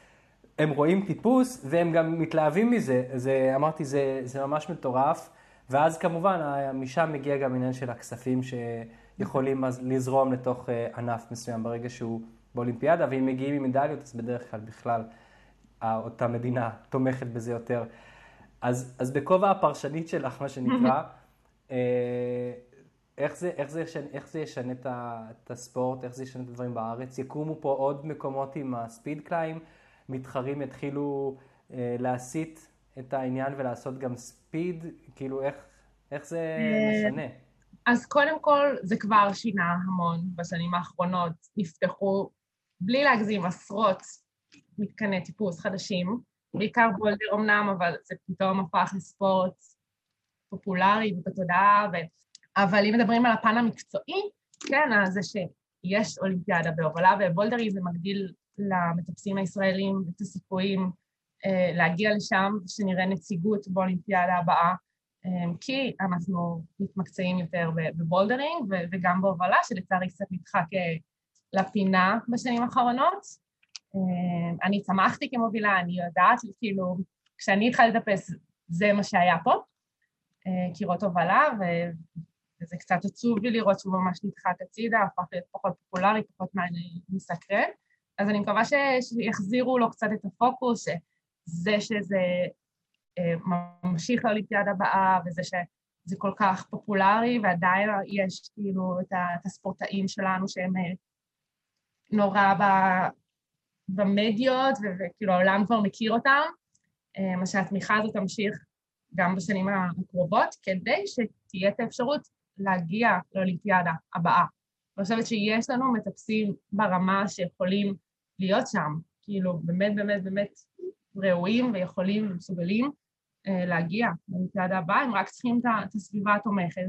הם רואים טיפוס והם גם מתלהבים מזה. זה, אמרתי, זה, זה ממש מטורף. ואז כמובן, משם מגיע גם עניין של הכספים שיכולים אז לזרום לתוך אה, ענף מסוים ברגע שהוא באולימפיאדה, ואם מגיעים עם מדליות, אז בדרך כלל בכלל אותה מדינה תומכת בזה יותר. אז, אז בכובע הפרשנית שלך, מה שנקרא, אה, איך זה, איך, זה ישנה, איך זה ישנה את, את הספורט, איך זה ישנה את הדברים בארץ? יקומו פה עוד מקומות עם הספיד קליים, מתחרים יתחילו אה, להסיט את העניין ולעשות גם ספיד, כאילו איך, איך זה אה, משנה? אז קודם כל, זה כבר שינה המון בשנים האחרונות. נפתחו, בלי להגזים, עשרות מתקני טיפוס חדשים. בעיקר בולדר אמנם, אבל זה פתאום הפך לספורט פופולרי ובתודעה. אבל אם מדברים על הפן המקצועי, כן, אז זה שיש אולימפיאדה בהובלה, ובולדרי זה מגדיל למטפסים הישראלים את הסיכויים אה, להגיע לשם, שנראה נציגות באולימפיאדה הבאה, אה, כי אנחנו מתמקצעים יותר בבולדרינג וגם בהובלה, שלצערי קצת נדחק אה, לפינה בשנים האחרונות. אה, אני צמחתי כמובילה, אני יודעת, כאילו, כשאני התחלתי לטפס, זה מה שהיה פה, אה, קירות הובלה, וזה קצת עצוב לי לראות שהוא ממש נדחק הצידה, הפך להיות פחות פופולרי, פחות מסקרן. אז אני מקווה שיחזירו לו קצת את הפוקוס, שזה שזה אה, ממשיך לאולימפיאדה הבאה, וזה שזה כל כך פופולרי, ועדיין יש כאילו את הספורטאים שלנו שהם נורא במדיות, וכאילו העולם כבר מכיר אותם, אה, מה שהתמיכה הזאת תמשיך גם בשנים הקרובות, כדי שתהיה את האפשרות להגיע לאולימפיאדה הבאה. אני חושבת שיש לנו מטפסים ברמה שיכולים להיות שם, כאילו באמת באמת באמת ראויים ויכולים ומסוגלים אה, להגיע לאולימפיאדה הבאה, הם רק צריכים את הסביבה התומכת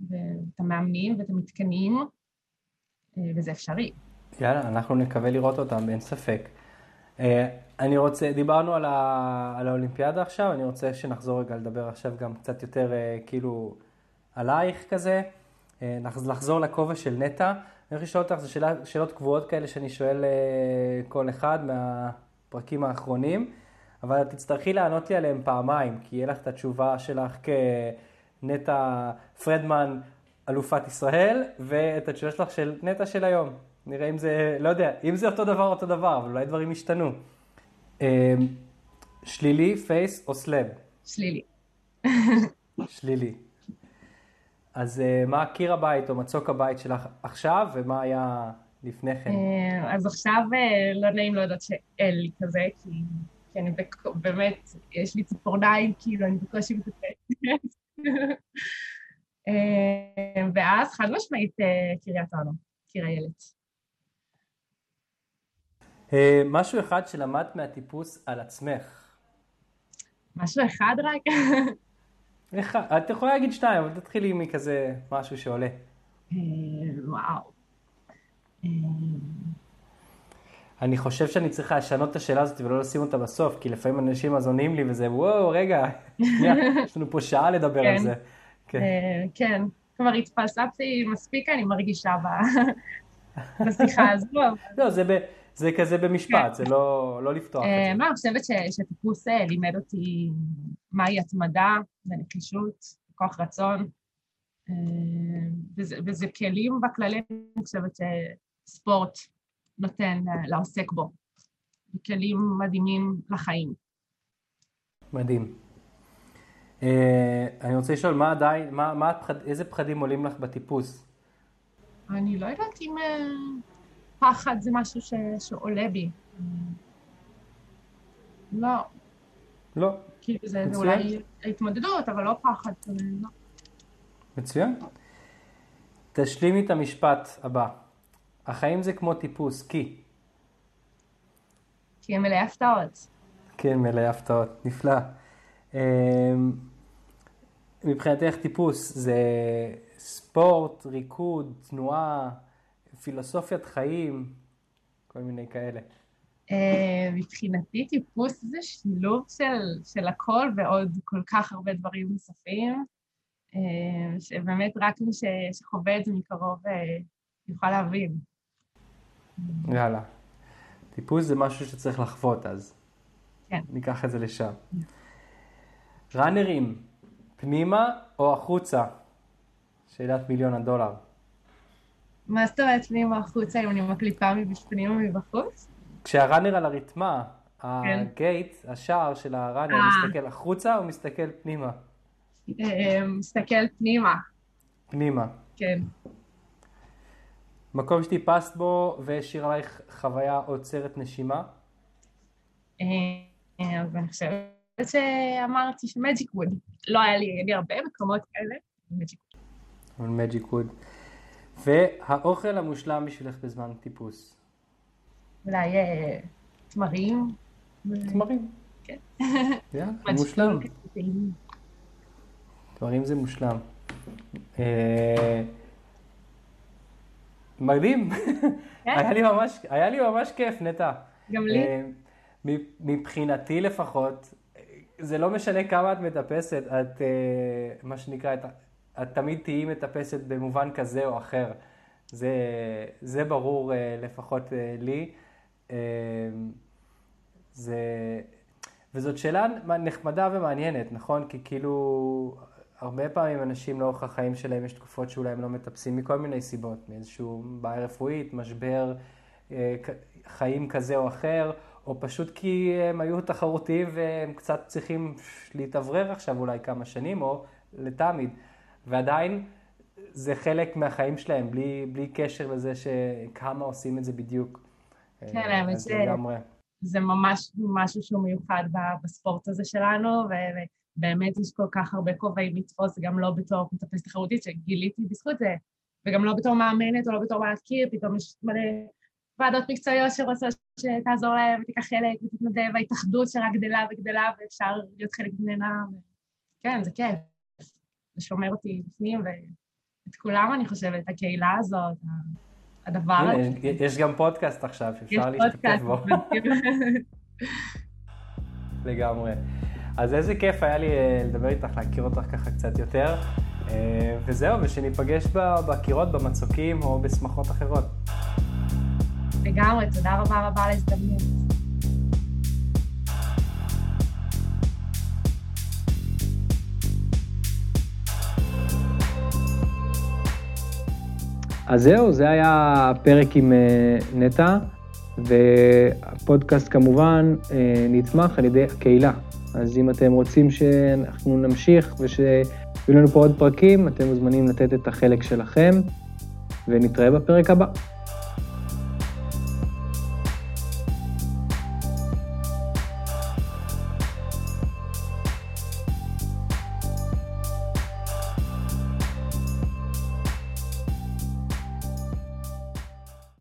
ואת המאמנים ואת המתקנים, אה, וזה אפשרי. יאללה, אנחנו נקווה לראות אותם, אין ספק. אה, אני רוצה, דיברנו על, ה, על האולימפיאדה עכשיו, אני רוצה שנחזור רגע לדבר עכשיו גם קצת יותר אה, כאילו עלייך כזה, אה, לחזור לכובע של נטע. אני רוצה לשאול אותך, זה שאלה, שאלות קבועות כאלה שאני שואל כל אחד מהפרקים האחרונים, אבל תצטרכי לענות לי עליהם פעמיים, כי יהיה לך את התשובה שלך כנטע פרדמן, אלופת ישראל, ואת התשובה שלך של נטע של היום. נראה אם זה, לא יודע, אם זה אותו דבר, אותו דבר, אבל אולי דברים השתנו. אמ, שלילי, face או slab? שלילי. שלילי. אז אה, מה קיר הבית או מצוק הבית שלך עכשיו, ומה היה לפני כן? אה, אז עכשיו אה, לא נעים להודות שאין לי כזה, כי, כי אני באמת, יש לי ציפורניים, כאילו, אני בקושי מתפקדת. ואז חד משמעית קריית אונו, קיר איילת. משהו אחד שלמדת מהטיפוס על עצמך. משהו אחד רק? אחד, את יכולה להגיד שתיים, אבל תתחילי מכזה משהו שעולה. אה, וואו. אה, אני חושב שאני צריכה לשנות את השאלה הזאת ולא לשים אותה בסוף, כי לפעמים אנשים אז עונים לי וזה, וואו, רגע, יש לנו פה שעה לדבר על כן. זה. כן. כן, כלומר התפלספתי מספיק, אני מרגישה בשיחה הזו. לא, זה זה כזה במשפט, זה לא, לא לפתוח את אה, זה. מה, אני חושבת שטיפוס אה, לימד אותי מהי התמדה ונחישות, כוח רצון, אה, וזה, וזה כלים בכללי, אני חושבת שספורט נותן לעוסק בו. כלים מדהימים לחיים. מדהים. אה, אני רוצה לשאול, מה עדיין, מה, מה איזה פחדים עולים לך בטיפוס? אני לא יודעת אם פחד זה משהו ש, שעולה בי. אה, לא, לא. כאילו זה, זה מצוין. אולי ההתמודדות, אבל לא פחד. לא. מצוין. תשלימי את המשפט הבא. החיים זה כמו טיפוס, כי. כי הם מלאי הפתעות. כן, מלא הפתעות, נפלא. אמ, מבחינתך טיפוס זה ספורט, ריקוד, תנועה, פילוסופיית חיים, כל מיני כאלה. אה, מבחינתי טיפוס זה שילוב של, של הכל ועוד כל כך הרבה דברים נוספים, אה, שבאמת רק מי ש- שחווה את זה מקרוב אה, יוכל להבין. יאללה. טיפוס זה משהו שצריך לחוות אז. כן. ניקח את זה לשם. ראנרים, פנימה או החוצה? שאלת מיליון הדולר. מה זאת אומרת פנימה החוצה אם אני מקליפה מבפנים או מבחוץ? כשהראנר על הרתמה, הגייט, השער של הראנר, אה. מסתכל החוצה או מסתכל פנימה? אה, מסתכל פנימה, פנימה. כן. מקום שטיפסת בו והשאיר עלייך חוויה עוצרת נשימה? אה, אה, אז אני חושבת שאמרתי שמג'יק ווד. לא היה לי, היה לי הרבה מקומות כאלה. מג'יק אבל מג'יק ווד. והאוכל המושלם בשבילך בזמן טיפוס? אולי אה, תמרים. תמרים. כן. מושלם. תמרים זה מושלם. אה, מדהים. היה לי ממש, היה לי ממש כיף, נטע. גם לי. אה, מ- מבחינתי לפחות, זה לא משנה כמה את מטפסת, את, מה שנקרא, את, תמיד תהיי מטפסת במובן כזה או אחר. זה, זה ברור אה, לפחות אה, לי. אה, זה, וזאת שאלה נחמדה ומעניינת, נכון? כי כאילו, הרבה פעמים אנשים לאורך החיים שלהם יש תקופות שאולי הם לא מטפסים מכל מיני סיבות, מאיזשהו בעיה רפואית, משבר, חיים כזה או אחר, או פשוט כי הם היו תחרותיים והם קצת צריכים להתאוורר עכשיו אולי כמה שנים, או לתמיד. ועדיין זה חלק מהחיים שלהם, בלי, בלי קשר לזה שכמה עושים את זה בדיוק. כן, אה, האמת ש- לגמרי. זה ממש משהו שהוא מיוחד בספורט הזה שלנו, ובאמת יש כל כך הרבה כובעים לתפוס, גם לא בתור מטפסת תחרותית, שגיליתי בזכות זה, וגם לא בתור מאמנת או לא בתור מעקיר, פתאום יש מלא ועדות מקצועיות שרוצות שתעזור להם ותיקח חלק ותתנדב, ההתאחדות שרק גדלה וגדלה ואפשר להיות חלק ממנה. כן, זה כיף. שומר אותי בפנים, ואת כולם, אני חושבת, הקהילה הזאת, הדבר הזה. יש- גם פודקאסט עכשיו שאפשר להשתתף בו. לגמרי. אז איזה כיף היה לי אה, לדבר איתך, להכיר אותך ככה קצת יותר. אה, וזהו, ושניפגש בקירות, במצוקים או בשמחות אחרות. לגמרי, תודה רבה רבה על ההזדמנות. אז זהו, זה היה הפרק עם אה, נטע, והפודקאסט כמובן אה, נתמך על ידי הקהילה. אז אם אתם רוצים שאנחנו נמשיך ושיהיו לנו פה עוד פרקים, אתם מוזמנים לתת את החלק שלכם, ונתראה בפרק הבא.